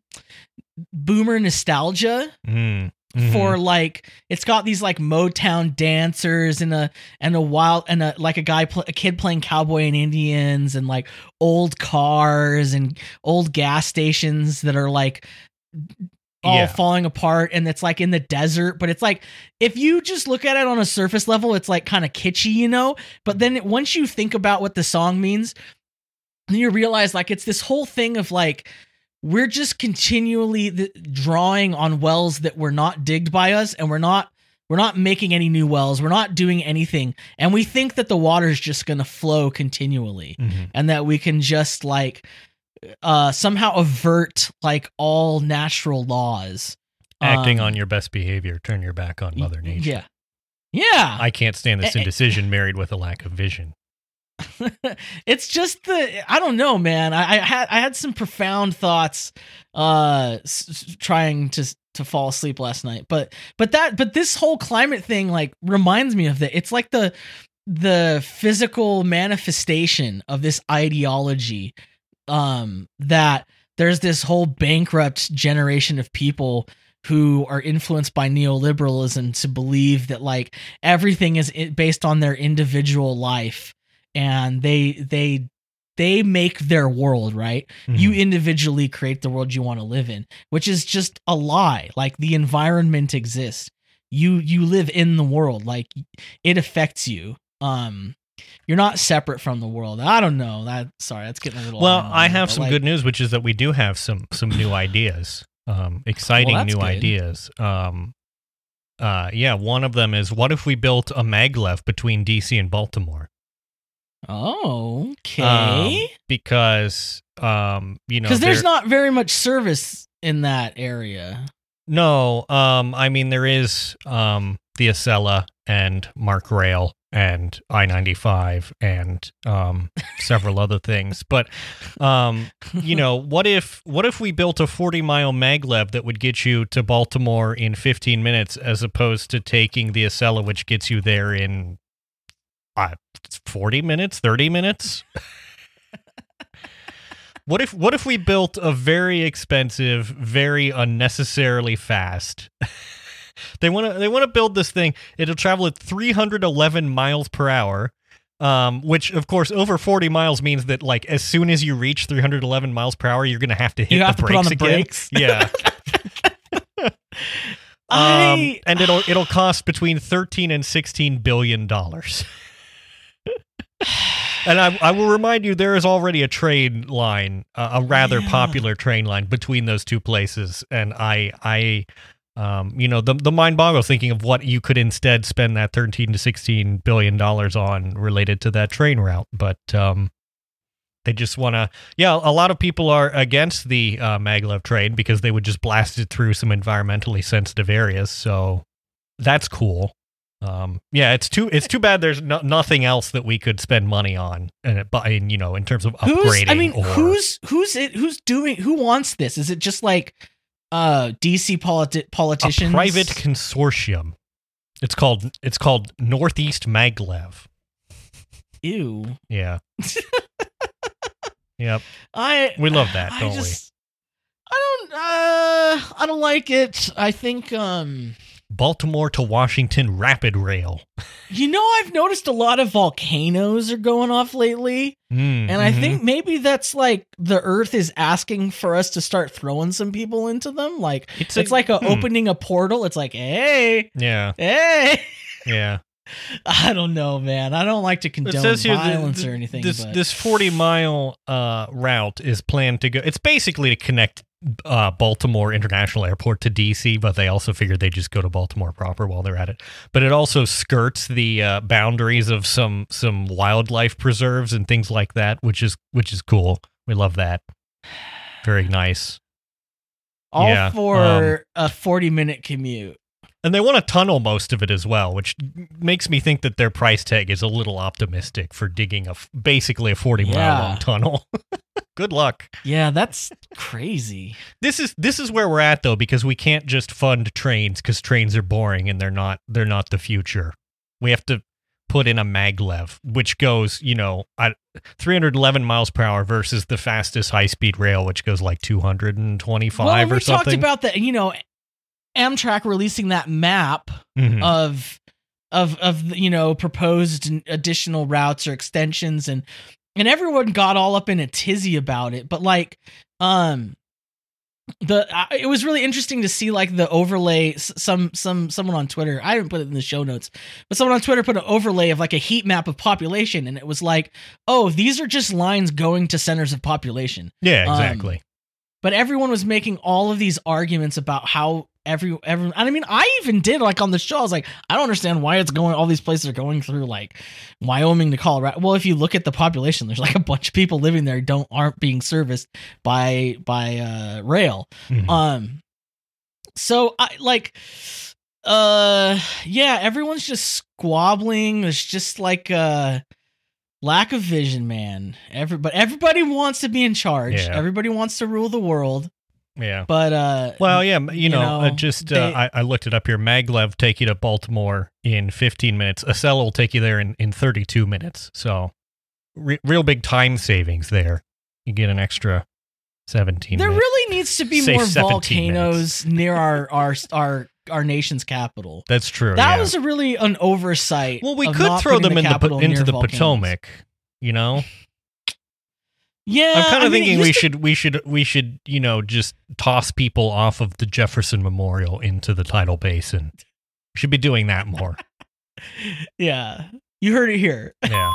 [SPEAKER 1] boomer nostalgia
[SPEAKER 3] Mm. Mhm.
[SPEAKER 1] for like it's got these like Motown dancers and a and a wild and a like a guy pl- a kid playing cowboy and Indians and like old cars and old gas stations that are like all
[SPEAKER 3] Yeah.
[SPEAKER 1] falling apart and it's like in the desert but it's like if you just look at it on a surface level it's like kind of kitschy you know but then once you think about what the song means then you realize like it's this whole thing of like we're just continually th- drawing on wells that were not digged by us and we're not we're not making any new wells we're not doing anything and we think that the water's just going to flow continually
[SPEAKER 3] Mhm.
[SPEAKER 1] and that we can just like uh somehow avert like all natural laws
[SPEAKER 3] Acting
[SPEAKER 1] Um,
[SPEAKER 3] on your best behavior, turn your back on Mother Nature.
[SPEAKER 1] yeah yeah
[SPEAKER 3] I can't stand this indecision married with a lack of vision.
[SPEAKER 1] it's just the I don't know, man. I, I had I had some profound thoughts uh s- trying to to fall asleep last night. But but that but this whole climate thing like reminds me of that. It's like the the physical manifestation of this ideology um that there's this whole bankrupt generation of people who are influenced by neoliberalism to believe that like everything is based on their individual life and they they they make their world right you
[SPEAKER 3] Mhm.
[SPEAKER 1] individually create the world you want to live in which is just a lie like the environment exists you you live in the world like it affects you um you're not separate from the world i don't know that sorry that's getting a little
[SPEAKER 3] Well, I have some
[SPEAKER 1] like,
[SPEAKER 3] good news, which is that we do have some some new ideas, um, exciting
[SPEAKER 1] that's
[SPEAKER 3] new
[SPEAKER 1] good.
[SPEAKER 3] ideas. Um, uh, yeah, one of them is what if we built a maglev between DC and Baltimore?
[SPEAKER 1] Oh okay
[SPEAKER 3] Um, because um, you know,
[SPEAKER 1] because there's not very much service in that area
[SPEAKER 3] no. Um, I mean, there is um the Acela and MARC Rail and I ninety five and um several other things, but um you know, what if what if we built a 40 mile maglev that would get you to Baltimore in 15 minutes as opposed to taking the Acela which gets you there in uh, 40 minutes, 30 minutes? what if what if we built a very expensive, very unnecessarily fast They want to they want to build this thing. It'll travel at 311 miles per hour. Um, which of course over 40 miles means that like as soon as you reach 311 miles per hour, you're gonna have to hit
[SPEAKER 1] You
[SPEAKER 3] the
[SPEAKER 1] have to put
[SPEAKER 3] brakes
[SPEAKER 1] on the
[SPEAKER 3] again.
[SPEAKER 1] brakes.
[SPEAKER 3] Yeah. um,
[SPEAKER 1] I-
[SPEAKER 3] and it'll it'll cost between 13 and 16 billion dollars. And I, I will remind you, there is already a train line, uh, a rather
[SPEAKER 1] Yeah.
[SPEAKER 3] popular train line between those two places, and I, I, um, you know, the the mind boggles thinking of what you could instead spend that 13 to 16 billion dollars on related to that train route, but um, they just want to. Yeah, a lot of people are against the uh, maglev train because they would just blast it through some environmentally sensitive areas. So that's cool. Um, yeah, it's too it's too bad there's no, nothing else that we could spend money on, and in, you know, in terms of
[SPEAKER 1] who's
[SPEAKER 3] upgrading.
[SPEAKER 1] I mean,
[SPEAKER 3] or,
[SPEAKER 1] who's who's it? Who's doing? Who wants this? Is it just like uh DC politi-
[SPEAKER 3] a
[SPEAKER 1] politicians?
[SPEAKER 3] private consortium? It's called it's called Northeast Maglev.
[SPEAKER 1] Ew.
[SPEAKER 3] Yeah. yep.
[SPEAKER 1] I
[SPEAKER 3] We love that,
[SPEAKER 1] I
[SPEAKER 3] don't we?
[SPEAKER 1] I don't. Uh, I don't like it. I think. Um.
[SPEAKER 3] Baltimore to Washington Rapid Rail.
[SPEAKER 1] You know, I've noticed a lot of volcanoes are going off lately.
[SPEAKER 3] Mm,
[SPEAKER 1] And I
[SPEAKER 3] mhm.
[SPEAKER 1] think maybe that's like the Earth is asking for us to start throwing some people into them. Like
[SPEAKER 3] It's
[SPEAKER 1] it's, like a
[SPEAKER 3] hmm.
[SPEAKER 1] opening a portal. It's like, hey,
[SPEAKER 3] Yeah,
[SPEAKER 1] hey.
[SPEAKER 3] yeah.
[SPEAKER 1] I don't know, man. I don't like to condone
[SPEAKER 3] It says here
[SPEAKER 1] violence
[SPEAKER 3] th-
[SPEAKER 1] or anything.
[SPEAKER 3] This
[SPEAKER 1] but
[SPEAKER 3] this forty mile uh, route is planned to go. It's basically to connect uh, Baltimore International Airport to DC, but they also figured they'd just go to Baltimore proper while they're at it. But it also skirts the uh, boundaries of some some wildlife preserves and things like that, which is which is cool. We love that. Very nice.
[SPEAKER 1] all
[SPEAKER 3] yeah,
[SPEAKER 1] for a forty-minute commute.
[SPEAKER 3] And they want to tunnel most of it as well, which makes me think that their price tag is a little optimistic for digging a basically a 40 mile
[SPEAKER 1] Yeah.
[SPEAKER 3] long tunnel. Good luck.
[SPEAKER 1] Yeah, that's crazy.
[SPEAKER 3] This is this is where we're at though because we can't just fund trains cuz trains are boring and they're not they're not the future. We have to put in a maglev which goes, you know, at 311 miles per hour versus the fastest high-speed rail which goes like 225
[SPEAKER 1] well,
[SPEAKER 3] or
[SPEAKER 1] we
[SPEAKER 3] something.
[SPEAKER 1] talked about that. You know, Amtrak releasing that map
[SPEAKER 3] Mhm.
[SPEAKER 1] of of of you know proposed additional routes or extensions and and everyone got all up in a tizzy about it but like um the uh, it was really interesting to see like the overlay some some someone on twitter i didn't put it in the show notes but someone on twitter put an overlay of like a heat map of population and it was like oh these are just lines going to centers of population
[SPEAKER 3] Yeah,
[SPEAKER 1] Um,
[SPEAKER 3] exactly.
[SPEAKER 1] but everyone was making all of these arguments about how every every and I mean I even did like on the show I was like I don't understand why it's going all these places are going through like Wyoming to Colorado. Well if you look at the population there's like a bunch of people living there don't aren't being serviced by by uh rail.
[SPEAKER 3] Mhm.
[SPEAKER 1] um so I like uh yeah everyone's just squabbling. There's just like uh lack of vision man. Every but everybody wants to be in charge.
[SPEAKER 3] Yeah.
[SPEAKER 1] everybody wants to rule the world
[SPEAKER 3] yeah.
[SPEAKER 1] but uh
[SPEAKER 3] Well, yeah, you,
[SPEAKER 1] you
[SPEAKER 3] know, uh,
[SPEAKER 1] know,
[SPEAKER 3] just uh, I, I looked it up here. Maglev take you to Baltimore in 15 minutes. Acela will take you there in, in 32 minutes. So, re- real big time savings there. You get an extra 17
[SPEAKER 1] there
[SPEAKER 3] minutes.
[SPEAKER 1] really needs to be more
[SPEAKER 3] 17
[SPEAKER 1] volcanoes near our our our our nation's capital
[SPEAKER 3] That's true.
[SPEAKER 1] that
[SPEAKER 3] yeah.
[SPEAKER 1] was a really an oversight
[SPEAKER 3] well, we could throw them in the, into the
[SPEAKER 1] volcanoes.
[SPEAKER 3] Potomac. You know,
[SPEAKER 1] yeah
[SPEAKER 3] I'm kind
[SPEAKER 1] I
[SPEAKER 3] of
[SPEAKER 1] mean,
[SPEAKER 3] thinking we
[SPEAKER 1] used to-
[SPEAKER 3] should we should we should you know just toss people off of the Jefferson Memorial into the tidal basin. We should be doing that more.
[SPEAKER 1] yeah you heard it here
[SPEAKER 3] Yeah.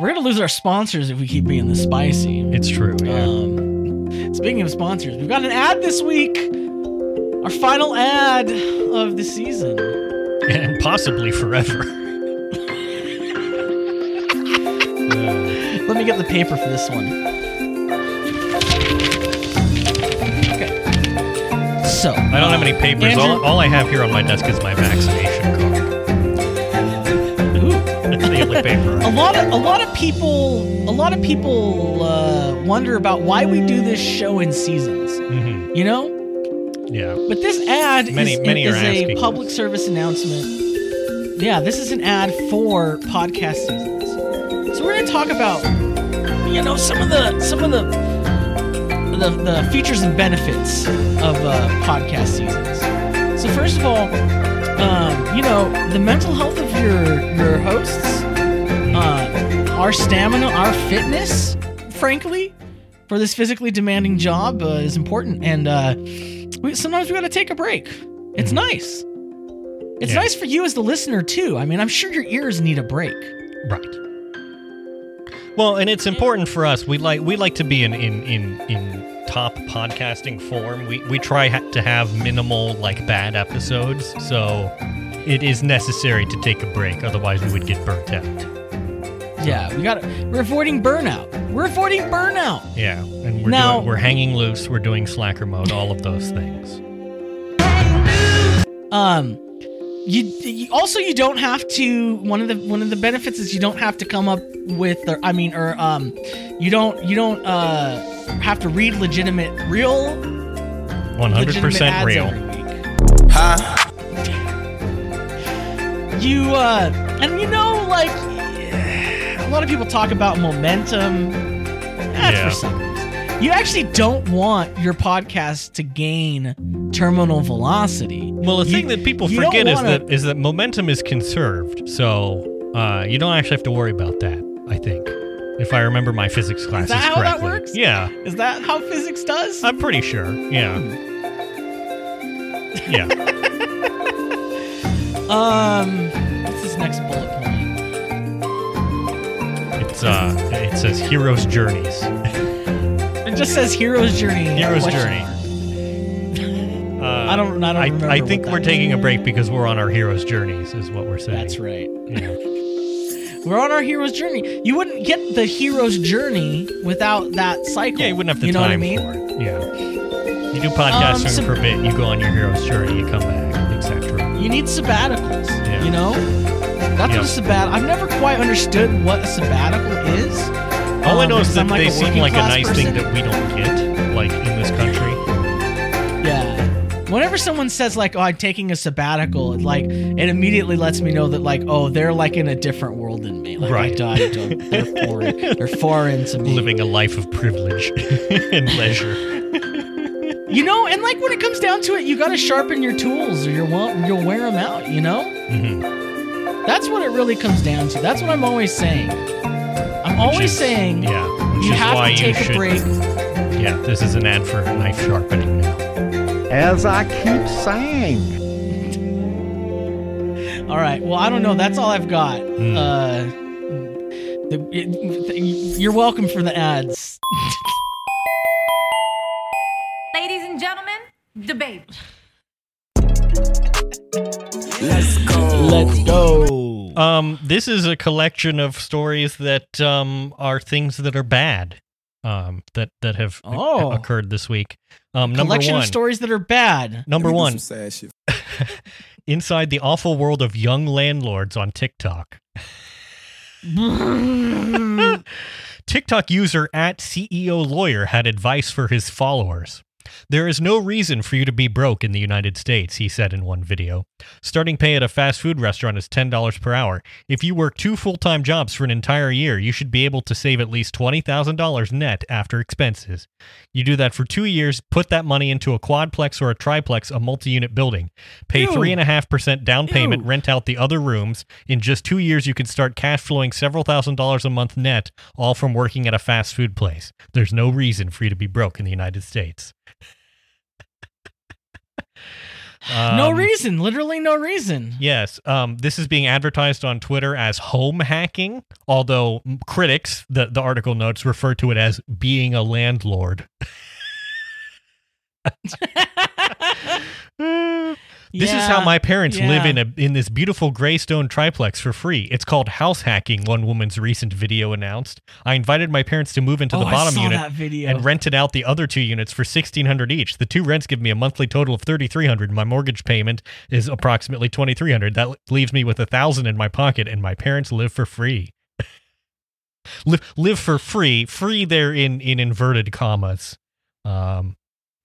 [SPEAKER 1] We're gonna lose our sponsors if we keep being this spicy.
[SPEAKER 3] It's true. Yeah.
[SPEAKER 1] Um, speaking of sponsors, we've got an ad this week. Our final ad of the season.
[SPEAKER 3] and possibly forever.
[SPEAKER 1] Let me get the paper for this one. Okay. So
[SPEAKER 3] I don't have any papers.
[SPEAKER 1] Andrew-
[SPEAKER 3] All, all I have here on my desk is my vaccination card. That's the only paper. I
[SPEAKER 1] a lot of a lot of people a lot of people uh, wonder about why we do this show in seasons.
[SPEAKER 3] Mhm.
[SPEAKER 1] You know,
[SPEAKER 3] Yeah.
[SPEAKER 1] But this ad
[SPEAKER 3] Many-
[SPEAKER 1] is,
[SPEAKER 3] many
[SPEAKER 1] is a
[SPEAKER 3] asking
[SPEAKER 1] public service announcement. Yeah, this is an ad for podcast seasons. We're going to talk about, you know, some of the some of the the, the features and benefits of uh, podcast seasons. So first of all, um, you know, the mental health of your your hosts, uh, our stamina, our fitness, frankly, for this physically demanding job uh, is important, and uh, we, sometimes we got to take a break. It's nice. It's
[SPEAKER 3] Yeah.
[SPEAKER 1] nice for you as the listener too. I mean, I'm sure your ears need a break.
[SPEAKER 3] Right. Well, and it's important for us. We like we like to be in in in, in top podcasting form. We we try ha- to have minimal like bad episodes, so it is necessary to take a break. Otherwise, we would get burnt out.
[SPEAKER 1] Yeah, we got. We're avoiding burnout. We're avoiding burnout.
[SPEAKER 3] Yeah, and we're
[SPEAKER 1] Now-
[SPEAKER 3] doing, we're hanging loose. We're doing slacker mode. All of those things.
[SPEAKER 1] Um, you, you also you don't have to. One of the one of the benefits is you don't have to come up with, or I mean, or um, you don't you don't uh have to read legitimate real
[SPEAKER 3] One hundred
[SPEAKER 1] legitimate
[SPEAKER 3] percent
[SPEAKER 1] ads
[SPEAKER 3] real.
[SPEAKER 1] huh. You uh, and you know, like a lot of people talk about momentum. That's
[SPEAKER 3] Yeah.
[SPEAKER 1] for suckers. You actually don't want your podcast to gain terminal velocity.
[SPEAKER 3] Well, the
[SPEAKER 1] You-
[SPEAKER 3] thing that people forget is
[SPEAKER 1] wanna-
[SPEAKER 3] that is that momentum is conserved, so uh, you don't actually have to worry about that. I think, if I remember my physics classes
[SPEAKER 1] that how that
[SPEAKER 3] correctly.
[SPEAKER 1] works?
[SPEAKER 3] Yeah,
[SPEAKER 1] Is that how physics does?
[SPEAKER 3] I'm pretty sure. Yeah. Yeah.
[SPEAKER 1] Um, what's this next bullet point?
[SPEAKER 3] It's uh it says hero's journeys.
[SPEAKER 1] It just says hero's journey.
[SPEAKER 3] Hero's
[SPEAKER 1] question
[SPEAKER 3] journey.
[SPEAKER 1] mark.
[SPEAKER 3] Uh,
[SPEAKER 1] I don't- I don't remember
[SPEAKER 3] I
[SPEAKER 1] what
[SPEAKER 3] think
[SPEAKER 1] that
[SPEAKER 3] we're
[SPEAKER 1] is.
[SPEAKER 3] taking a break because we're on our hero's journeys is what we're saying.
[SPEAKER 1] That's right.
[SPEAKER 3] Yeah.
[SPEAKER 1] We're on our hero's journey. You wouldn't get the hero's journey without that cycle.
[SPEAKER 3] Yeah, you wouldn't have the
[SPEAKER 1] you know
[SPEAKER 3] time
[SPEAKER 1] what I mean?
[SPEAKER 3] for it. Yeah. You do podcasting
[SPEAKER 1] Um, so-
[SPEAKER 3] for a bit, you go on your hero's journey, you come back, etc.
[SPEAKER 1] You need sabbaticals.
[SPEAKER 3] Yeah.
[SPEAKER 1] You know, that's what a sabbat. I've never quite understood what a sabbatical is.
[SPEAKER 3] All I
[SPEAKER 1] Um,
[SPEAKER 3] know is that
[SPEAKER 1] I'm like
[SPEAKER 3] they
[SPEAKER 1] a
[SPEAKER 3] seem
[SPEAKER 1] working
[SPEAKER 3] like a
[SPEAKER 1] class
[SPEAKER 3] nice
[SPEAKER 1] person.
[SPEAKER 3] thing that we don't get, like in this country.
[SPEAKER 1] Yeah. Whenever someone says like, "Oh, I'm taking a sabbatical," it like it immediately lets me know that like, oh, they're like in a different world than me. Like,
[SPEAKER 3] Right.
[SPEAKER 1] I, don't, they're foreign. They're foreign to me.
[SPEAKER 3] Living a life of privilege and leisure.
[SPEAKER 1] You know, and like when it comes down to it, you got to sharpen your tools, or you'll you'll wear them out. You know,
[SPEAKER 3] hmm
[SPEAKER 1] that's what it really comes down to. That's what I'm always saying. I'm I'm always
[SPEAKER 3] is-
[SPEAKER 1] saying
[SPEAKER 3] Yeah,
[SPEAKER 1] you have to take
[SPEAKER 3] you should.
[SPEAKER 1] a break.
[SPEAKER 3] Yeah, this is an ad for knife sharpening now.
[SPEAKER 2] As I keep saying.
[SPEAKER 1] All right. Well, I don't know. That's all I've got.
[SPEAKER 3] Hmm.
[SPEAKER 1] Uh, the, it- you're welcome for the ads.
[SPEAKER 7] Ladies and gentlemen, debate.
[SPEAKER 1] Let's go.
[SPEAKER 3] Um, this is a collection of stories that um are things that are bad. Um, that that have
[SPEAKER 1] Oh.
[SPEAKER 3] occurred this week. Um, number
[SPEAKER 1] Collection
[SPEAKER 3] one.
[SPEAKER 1] of stories that are bad.
[SPEAKER 3] Number one.
[SPEAKER 9] Sad shit.
[SPEAKER 3] Inside the awful world of young landlords on TikTok. TikTok user at CEO Lawyer had advice for his followers. There is no reason for you to be broke in the United States, he said in one video. Starting pay at a fast food restaurant is $10 per hour. If you work two full time jobs for an entire year, you should be able to save at least $20,000 net after expenses. You do that for two years, put that money into a quadplex or a triplex, a multi unit building. Pay 3.5% down payment,
[SPEAKER 1] Ew.
[SPEAKER 3] rent out the other rooms. In just two years, you can start cash flowing several thousand dollars a month net, all from working at a fast food place. There's no reason for you to be broke in the United States.
[SPEAKER 1] No
[SPEAKER 3] Um,
[SPEAKER 1] reason. Literally no reason.
[SPEAKER 3] Yes, um, this is being advertised on Twitter as home hacking, although critics, the, the article notes, refer to it as being a landlord. This is how my parents live in a in this beautiful graystone triplex for free. It's called house hacking, one woman's recent video announced. I invited my parents to move into
[SPEAKER 1] Oh,
[SPEAKER 3] the bottom unit and rented out the other two units for 1600 each. The two rents give me a monthly total of 3300. My mortgage payment is approximately 2300. That leaves me with a 1000 in my pocket and my parents live for free. live live for free. Free there in in inverted commas. Um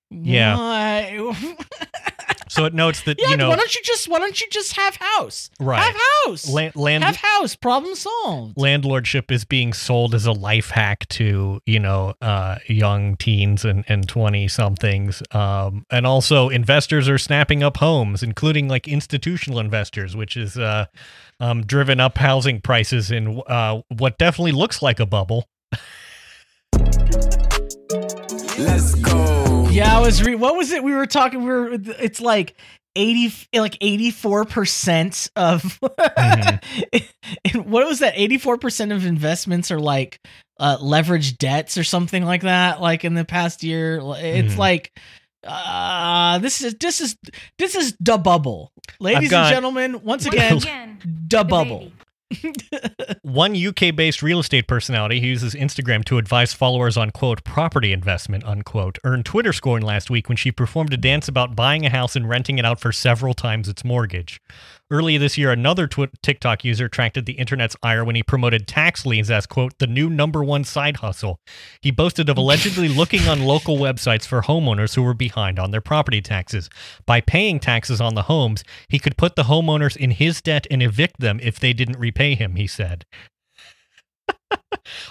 [SPEAKER 3] yeah.
[SPEAKER 1] Why?
[SPEAKER 3] so it notes that
[SPEAKER 1] yeah.
[SPEAKER 3] you know
[SPEAKER 1] why don't you just Why don't you just have house?
[SPEAKER 3] Right.
[SPEAKER 1] Have house.
[SPEAKER 3] land, land
[SPEAKER 1] have house. Problem solved.
[SPEAKER 3] landlordship is being sold as a life hack to you know uh, young teens and, and 20 somethings um, and also investors are snapping up homes including like institutional investors which is uh, um, driven up housing prices in uh, what definitely looks like a bubble
[SPEAKER 9] Let's go.
[SPEAKER 1] Yeah, I was. Re- what was it? We were talking. We were. It's like eighty, like eighty-four percent of. what was that? Eighty-four percent of investments are like uh, leveraged debts or something like that. Like in the past year, it's
[SPEAKER 3] Mhm.
[SPEAKER 1] like. Uh, this is this is this is the bubble, ladies
[SPEAKER 3] got-
[SPEAKER 1] and gentlemen. Once
[SPEAKER 7] Once
[SPEAKER 1] again,
[SPEAKER 7] again,
[SPEAKER 1] the bubble.
[SPEAKER 3] One UK based real estate personality who uses Instagram to advise followers on, quote, property investment, unquote, earned Twitter scorn last week when she performed a dance about buying a house and renting it out for several times its mortgage. Earlier this year, another twi- TikTok user attracted the internet's ire when he promoted tax liens as, quote, the new number one side hustle. He boasted of allegedly looking on local websites for homeowners who were behind on their property taxes. By paying taxes on the homes, he could put the homeowners in his debt and evict them if they didn't repay him, he said.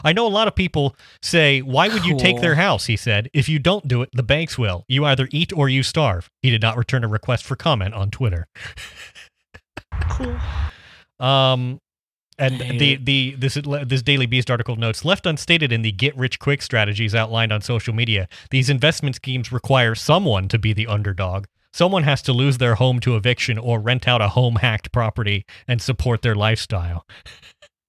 [SPEAKER 3] I know a lot of people say, Why would you take their house? He said. If you don't do it, the banks will. You either eat or you starve. He did not return a request for comment on Twitter. Um, and the the this this Daily Beast article notes left unstated in the get rich quick strategies outlined on social media. These investment schemes require someone to be the underdog. Someone has to lose their home to eviction or rent out a home hacked property and support their lifestyle.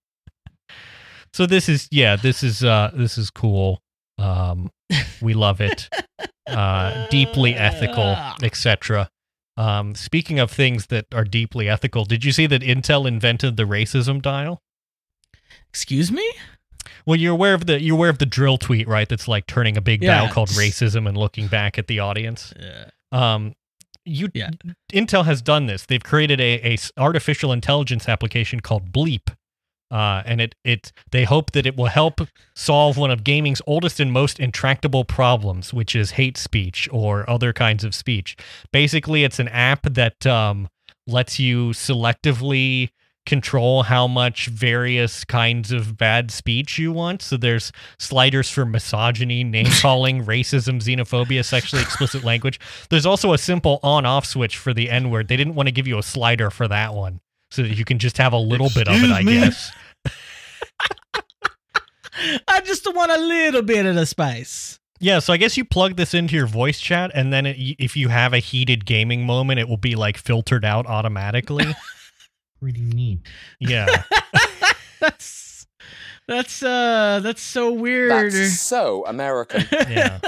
[SPEAKER 3] so this is yeah, this is uh this is cool. Um we love it. Uh deeply ethical, etc. Um speaking of things that are deeply ethical, did you see that Intel invented the racism dial?
[SPEAKER 1] Excuse me.
[SPEAKER 3] Well, you're aware of the you're aware of the dril tweet, right? That's like turning a big
[SPEAKER 1] Yeah.
[SPEAKER 3] dial called racism and looking back at the audience.
[SPEAKER 1] Yeah.
[SPEAKER 3] Um, you
[SPEAKER 1] Yeah.
[SPEAKER 3] Intel has done this. They've created a, a artificial intelligence application called Bleep, uh, and it it they hope that it will help solve one of gaming's oldest and most intractable problems, which is hate speech or other kinds of speech. Basically, it's an app that um, lets you selectively control how much various kinds of bad speech you want. So there's sliders for misogyny, name calling, racism, xenophobia, sexually explicit language. There's also a simple on off switch for the N word. They didn't want to give you a slider for that one so that you can just have a little bit of it, I
[SPEAKER 1] me?
[SPEAKER 3] guess.
[SPEAKER 1] I just want a little bit of the spice.
[SPEAKER 3] Yeah, so I guess you plug this into your voice chat, and then it, if you have a heated gaming moment, it will be like filtered out automatically. Pretty neat. Yeah.
[SPEAKER 1] That's that's uh that's so weird.
[SPEAKER 5] That's so American.
[SPEAKER 3] Yeah.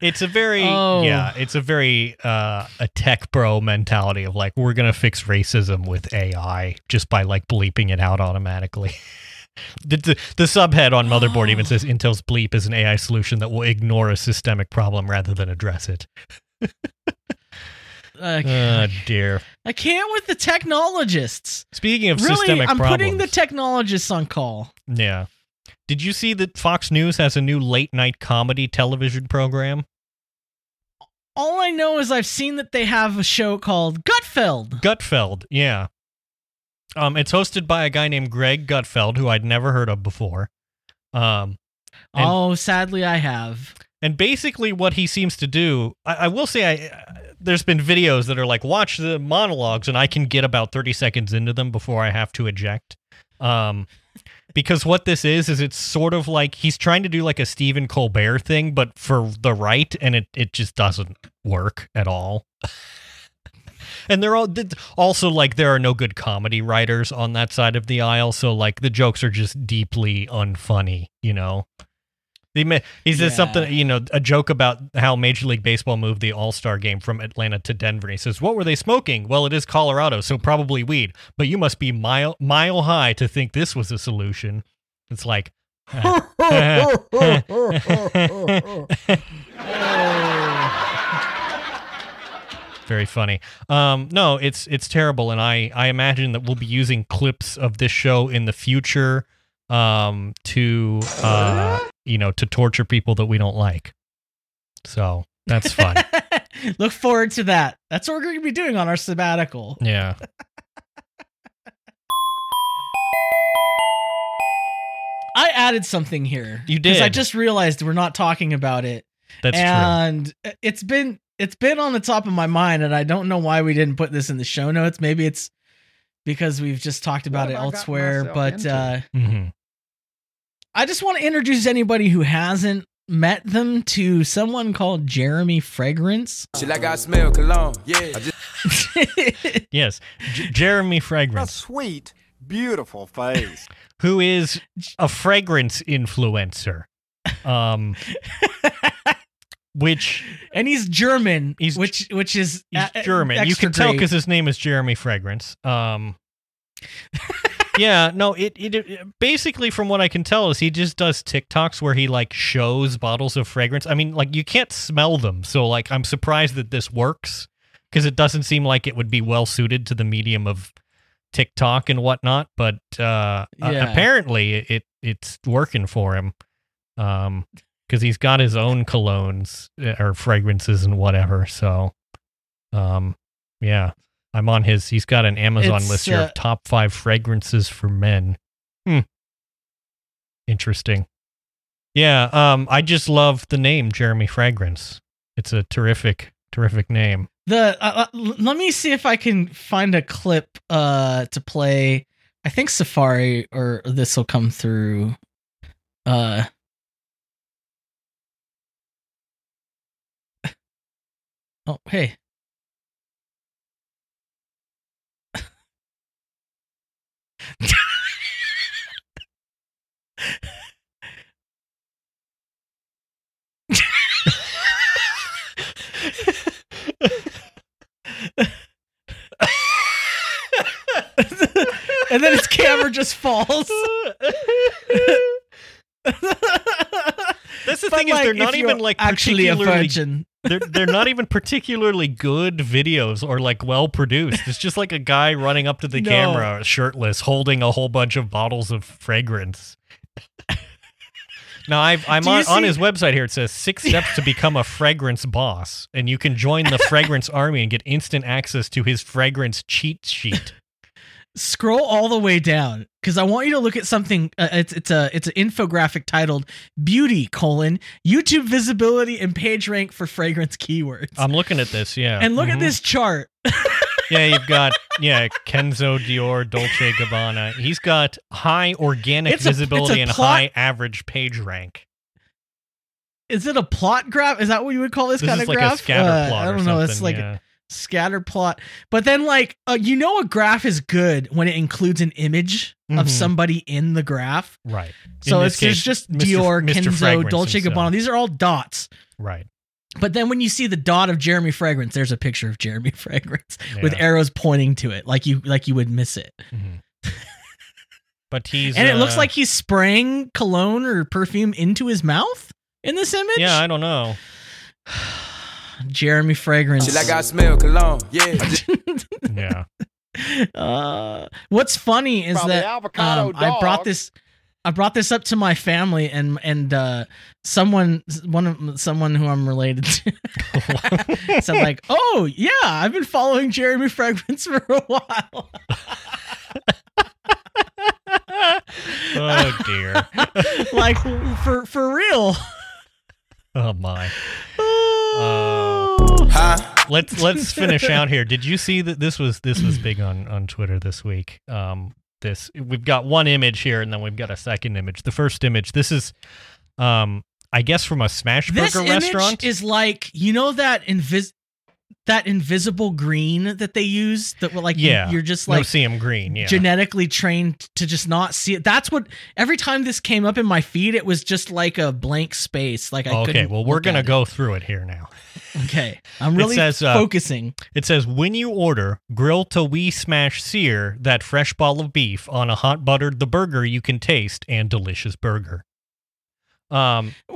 [SPEAKER 3] It's a very
[SPEAKER 1] Oh.
[SPEAKER 3] yeah, it's a very uh a tech bro mentality of like we're gonna fix racism with AI just by like bleeping it out automatically. the, the the subhead on motherboard even says Intel's bleep is an AI solution that will ignore a systemic problem rather than address it.
[SPEAKER 1] Uh,
[SPEAKER 3] Oh dear.
[SPEAKER 1] I can't with the technologists.
[SPEAKER 3] Speaking of
[SPEAKER 1] really,
[SPEAKER 3] systemic
[SPEAKER 1] I'm
[SPEAKER 3] problems,
[SPEAKER 1] putting the technologists on call.
[SPEAKER 3] yeah. Did you see that Fox News has a new late night comedy television program?
[SPEAKER 1] All I know is I've seen that they have a show called Gutfeld.
[SPEAKER 3] Gutfeld, yeah. Um, it's hosted by a guy named Greg Gutfeld, who I'd never heard of before. Um, And-
[SPEAKER 1] oh, sadly, I have.
[SPEAKER 3] and basically, what he seems to do, I, I will say, I uh, there's been videos that are like watch the monologues, and I can get about 30 seconds into them before I have to eject. Um, because what this is is it's sort of like he's trying to do like a Stephen Colbert thing, but for the right, and it it just doesn't work at all. And they're all also like there are no good comedy writers on that side of the aisle, so like the jokes are just deeply unfunny, you know. He ma- he says
[SPEAKER 1] Yeah.
[SPEAKER 3] something, you know, a joke about how Major League Baseball moved the All Star game from Atlanta to Denver. He says, "What were they smoking? Well, it is Colorado, so probably weed. But you must be mile mile high to think this was a solution." It's like, very funny. Um, no, it's it's terrible, and I I imagine that we'll be using clips of this show in the future, um, to uh, you know, to torture people that we don't like. So that's fun.
[SPEAKER 1] Look forward to that. That's what we're going to be doing on our sabbatical.
[SPEAKER 3] yeah.
[SPEAKER 1] I added something here.
[SPEAKER 3] You did.
[SPEAKER 1] Because I just realized we're not talking about it.
[SPEAKER 3] That's true.
[SPEAKER 1] and it's been it's been on the top of my mind, and I don't know why we didn't put this in the show notes. Maybe it's because we've just talked about
[SPEAKER 2] What
[SPEAKER 1] it
[SPEAKER 2] have I gotten
[SPEAKER 1] elsewhere. But
[SPEAKER 2] into?
[SPEAKER 1] uh,
[SPEAKER 3] hmm
[SPEAKER 1] I just want to introduce anybody who hasn't met them to someone called Jeremy Fragrance.
[SPEAKER 9] Shit like I smell cologne. Yeah. I just
[SPEAKER 3] Yes, J- Jeremy
[SPEAKER 4] A
[SPEAKER 3] Fragrance,
[SPEAKER 4] sweet, beautiful face.
[SPEAKER 3] who is a fragrance influencer, um, which
[SPEAKER 1] and he's German,
[SPEAKER 3] He's-
[SPEAKER 1] which which is
[SPEAKER 3] He's
[SPEAKER 1] uh,
[SPEAKER 3] German. You
[SPEAKER 1] extra
[SPEAKER 3] can tell because his name is Jeremy Fragrance. Um, yeah, no, it, it it basically from what I can tell is he just does TikToks where he like shows bottles of fragrance. I mean, like you can't smell them, so like I'm surprised that this works because it doesn't seem like it would be well suited to the medium of TikTok and whatnot. But uh,
[SPEAKER 1] Yeah.
[SPEAKER 3] apparently it it's working for him. Um, because he's got his own colognes uh, or fragrances and whatever. So, um, yeah, I'm on his. He's got an Amazon
[SPEAKER 1] It's,
[SPEAKER 3] list here
[SPEAKER 1] uh,
[SPEAKER 3] of top five fragrances for men. Hmm. Interesting. Yeah. Um. I just love the name Jeremy Fragrance. It's a terrific, terrific name.
[SPEAKER 1] The uh, uh, let me see if I can find a clip uh to play. I think Safari or this will come through. Uh Oh, hey. And then his camera just falls.
[SPEAKER 3] That's the
[SPEAKER 1] But,
[SPEAKER 3] thing is they're not even like
[SPEAKER 1] actually a virgin.
[SPEAKER 3] they're they're not even particularly good videos or like well produced. It's just like a guy running up to the
[SPEAKER 1] No.
[SPEAKER 3] camera shirtless, holding a whole bunch of bottles of fragrance. now I've, I'm
[SPEAKER 1] Do you
[SPEAKER 3] on, on his website here. It says six steps to become a fragrance boss, and you can join the fragrance army and get instant access to his fragrance cheat sheet.
[SPEAKER 1] Scroll all the way down because I want you to look at something. Uh, it's it's a it's an infographic titled "Beauty: colon YouTube visibility and page rank for fragrance keywords."
[SPEAKER 3] I'm looking at this. Yeah,
[SPEAKER 1] and look at
[SPEAKER 3] Mhm.
[SPEAKER 1] this chart.
[SPEAKER 3] yeah, you've got yeah Kenzo Dior Dolce Gabbana. He's got high organic
[SPEAKER 1] It's a- a
[SPEAKER 3] visibility and
[SPEAKER 1] plot-
[SPEAKER 3] high average page rank.
[SPEAKER 1] Is it a plot graph? Is that what you would call this,
[SPEAKER 3] This
[SPEAKER 1] kind of
[SPEAKER 3] like
[SPEAKER 1] graph?
[SPEAKER 3] a scatter
[SPEAKER 1] Uh,
[SPEAKER 3] plot.
[SPEAKER 1] I don't know. It's like
[SPEAKER 3] yeah.
[SPEAKER 1] a scatter plot. But then, like, uh, you know, a graph is good when it includes an image of
[SPEAKER 3] Mhm.
[SPEAKER 1] somebody in the graph.
[SPEAKER 3] right,
[SPEAKER 1] So it's
[SPEAKER 3] case,
[SPEAKER 1] just
[SPEAKER 3] Mr.
[SPEAKER 1] Dior,
[SPEAKER 3] Mr.
[SPEAKER 1] Kenzo,
[SPEAKER 3] Fragrance
[SPEAKER 1] Dolce. Gabbana. These are all dots.
[SPEAKER 3] right.
[SPEAKER 1] But then when you see the dot of Jeremy Fragrance, there's a picture of Jeremy Fragrance with arrows pointing to it, like you like you would miss it.
[SPEAKER 3] Mhm. But he's
[SPEAKER 1] and it looks
[SPEAKER 3] uh,
[SPEAKER 1] like he's spraying cologne or perfume into his mouth in this image.
[SPEAKER 3] yeah, I don't know.
[SPEAKER 1] Jeremy Fragrance.
[SPEAKER 9] Shit like I smell cologne. Yeah.
[SPEAKER 3] Yeah,
[SPEAKER 1] uh, what's funny is
[SPEAKER 6] From the
[SPEAKER 1] that
[SPEAKER 6] avocado
[SPEAKER 1] um, I brought this. I brought this up to my family and and uh, someone one of someone who I'm related to said like, "Oh yeah, I've been following Jeremy Fragrance for a while."
[SPEAKER 3] oh dear.
[SPEAKER 1] like for for real.
[SPEAKER 3] Oh my.
[SPEAKER 1] Oh.
[SPEAKER 9] huh?
[SPEAKER 3] let's let's finish out here. Did you see that this was this was big on on Twitter this week? Um, this we've got one image here, and then we've got a second image. The first image. This is, um, I guess from a Smash
[SPEAKER 1] this
[SPEAKER 3] Burger
[SPEAKER 1] image
[SPEAKER 3] restaurant.
[SPEAKER 1] is like you know that invis that invisible green that they use that were like you-
[SPEAKER 3] yeah,
[SPEAKER 1] you're just like
[SPEAKER 3] no
[SPEAKER 1] see
[SPEAKER 3] CM Green. Yeah,
[SPEAKER 1] genetically trained to just not see it. That's what every time this came up in my feed, it was just like a blank space. Like I
[SPEAKER 3] okay well we're gonna go through it here now
[SPEAKER 1] okay i'm
[SPEAKER 3] It
[SPEAKER 1] really
[SPEAKER 3] says, uh,
[SPEAKER 1] focusing.
[SPEAKER 3] It says when you order grill to we smash sear that fresh ball of beef on a hot buttered the burger you can taste and delicious burger. Um,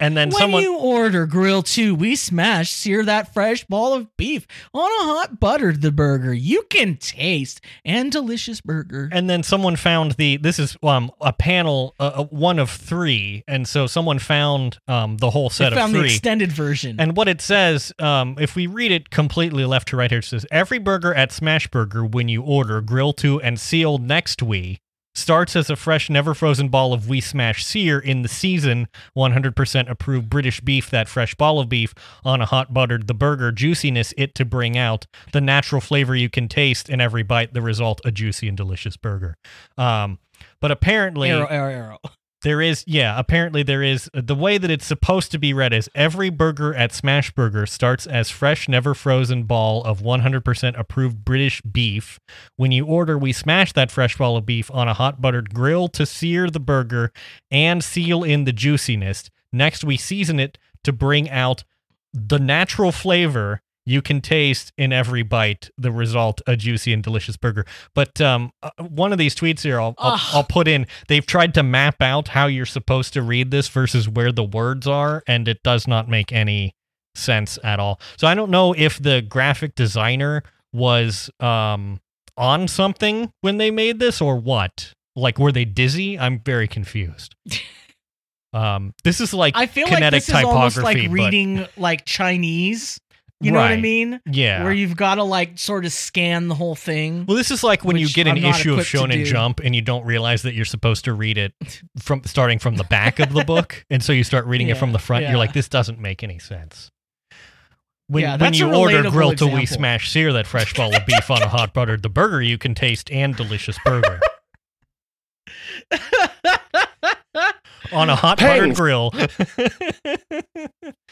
[SPEAKER 3] and then
[SPEAKER 1] when
[SPEAKER 3] someone
[SPEAKER 1] you order grill two, we smash sear that fresh ball of beef on a hot buttered the burger you can taste and delicious burger.
[SPEAKER 3] and then someone found the this is um a panel uh, uh, one of three and so someone found um the whole set
[SPEAKER 1] I found
[SPEAKER 3] of
[SPEAKER 1] the extended version.
[SPEAKER 3] and what it says um if we read it completely left to right here it says every burger at smash burger when you order grill two and seal next we starts as a fresh never frozen ball of we smash sear in the season 100% approved british beef that fresh ball of beef on a hot buttered the burger juiciness it to bring out the natural flavor you can taste in every bite the result a juicy and delicious burger um but apparently
[SPEAKER 1] arrow, arrow, arrow.
[SPEAKER 3] There is, yeah, apparently there is. Uh, the way that it's supposed to be read is every burger at Smash Burger starts as fresh, never frozen ball of 100% approved British beef. When you order, we smash that fresh ball of beef on a hot buttered grill to sear the burger and seal in the juiciness. Next, we season it to bring out the natural flavor you can taste in every bite the result a juicy and delicious burger. But um uh, one of these tweets here I'll, I'll, I'll put in they've tried to map out how you're supposed to read this versus where the words are and it does not make any sense at all. So i don't know if the graphic designer was um on something when they made this or what. Like were they dizzy? I'm very confused. Um this is like
[SPEAKER 1] I feel like
[SPEAKER 3] kinetic
[SPEAKER 1] this is almost like reading like Chinese. You know what I mean?
[SPEAKER 3] yeah
[SPEAKER 1] Where you've got to like sort of scan the whole thing.
[SPEAKER 3] Well, this is like when you get an issue of Shonen. Jump and you don't realize that you're supposed to read it from starting from the back of the book, and so you start reading it from the front.
[SPEAKER 1] yeah.
[SPEAKER 3] You're like, this doesn't make any sense. When,
[SPEAKER 1] Yeah,
[SPEAKER 3] when you order grill to we smash sear that fresh ball of beef on a hot buttered the burger you can taste and delicious burger on a hot buttered grill.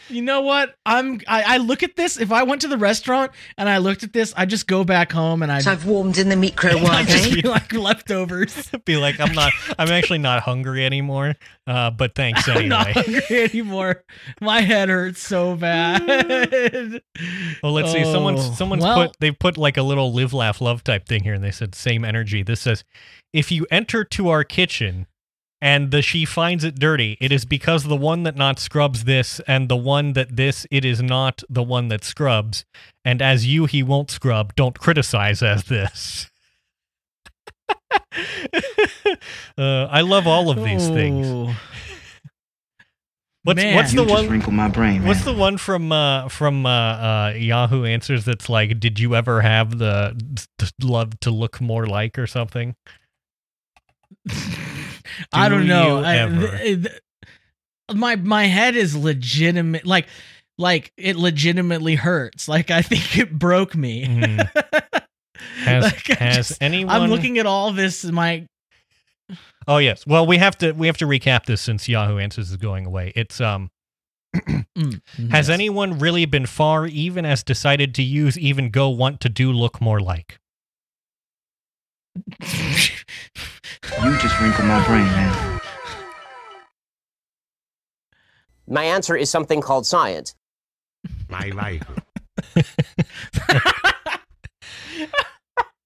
[SPEAKER 1] You know what? I'm. I, I look at this. If I went to the restaurant and I looked at this, I just go back home and I.
[SPEAKER 10] So I've warmed in the microwave,
[SPEAKER 1] I just
[SPEAKER 10] eh?
[SPEAKER 1] be like leftovers.
[SPEAKER 3] Be like, I'm not. I'm actually not hungry anymore. Uh, but thanks
[SPEAKER 1] I'm not hungry anymore. My head hurts so bad.
[SPEAKER 3] Well, let's see. Someone's
[SPEAKER 1] Oh,
[SPEAKER 3] someone's
[SPEAKER 1] well-
[SPEAKER 3] put they've put like a little live laugh love type thing here, and they said same energy. This says, if you enter to our kitchen and the she finds it dirty, it is because the one that not scrubs this, and the one that this it is not the one that scrubs, and as you he won't scrub. Don't criticize as this. uh, I love all of these things.
[SPEAKER 1] Oh.
[SPEAKER 3] What's
[SPEAKER 1] Man.
[SPEAKER 3] what's
[SPEAKER 8] You
[SPEAKER 3] the
[SPEAKER 8] just
[SPEAKER 3] one?
[SPEAKER 8] wrinkle my brain, man.
[SPEAKER 3] What's the one from uh, from uh, uh, Yahoo Answers that's like, did you ever have the, the love to look more like or something?
[SPEAKER 1] I
[SPEAKER 3] Do
[SPEAKER 1] don't know. I- th- th- my my head is legitimate. Like like it legitimately hurts. Like I think it broke me.
[SPEAKER 3] Mhm. Has
[SPEAKER 1] Like,
[SPEAKER 3] has
[SPEAKER 1] just-
[SPEAKER 3] anyone?
[SPEAKER 1] I'm looking at all this. My
[SPEAKER 3] Oh yes. Well, we have to we have to recap this since Yahoo Answers is going away. It's um.
[SPEAKER 1] Mm,
[SPEAKER 3] Has
[SPEAKER 1] yes.
[SPEAKER 3] anyone really been far, even as decided to use even go want to do look more like?
[SPEAKER 8] You just wrinkled my brain, man.
[SPEAKER 10] My answer is something called science.
[SPEAKER 2] My life.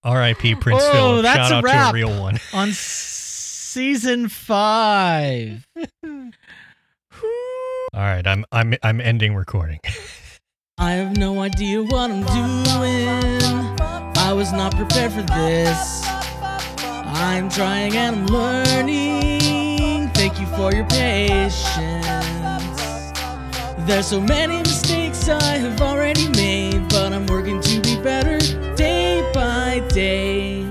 [SPEAKER 3] R.I.P. Prince
[SPEAKER 1] Oh,
[SPEAKER 3] Philip.
[SPEAKER 1] that's
[SPEAKER 3] Shout
[SPEAKER 1] a
[SPEAKER 3] out
[SPEAKER 1] wrap.
[SPEAKER 3] to a real one.
[SPEAKER 1] on season five.
[SPEAKER 3] All right, I'm I'm I'm ending recording.
[SPEAKER 1] I have no idea what I'm doing. I was not prepared for this. I'm trying and I'm learning. Thank you for your patience. There's so many mistakes I have already made, but I'm working to be better day by day.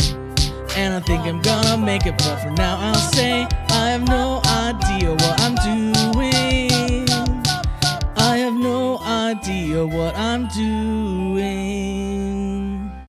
[SPEAKER 1] And I think I'm gonna make it, but for now I'll say I have no idea what I'm doing. I have no idea what I'm doing.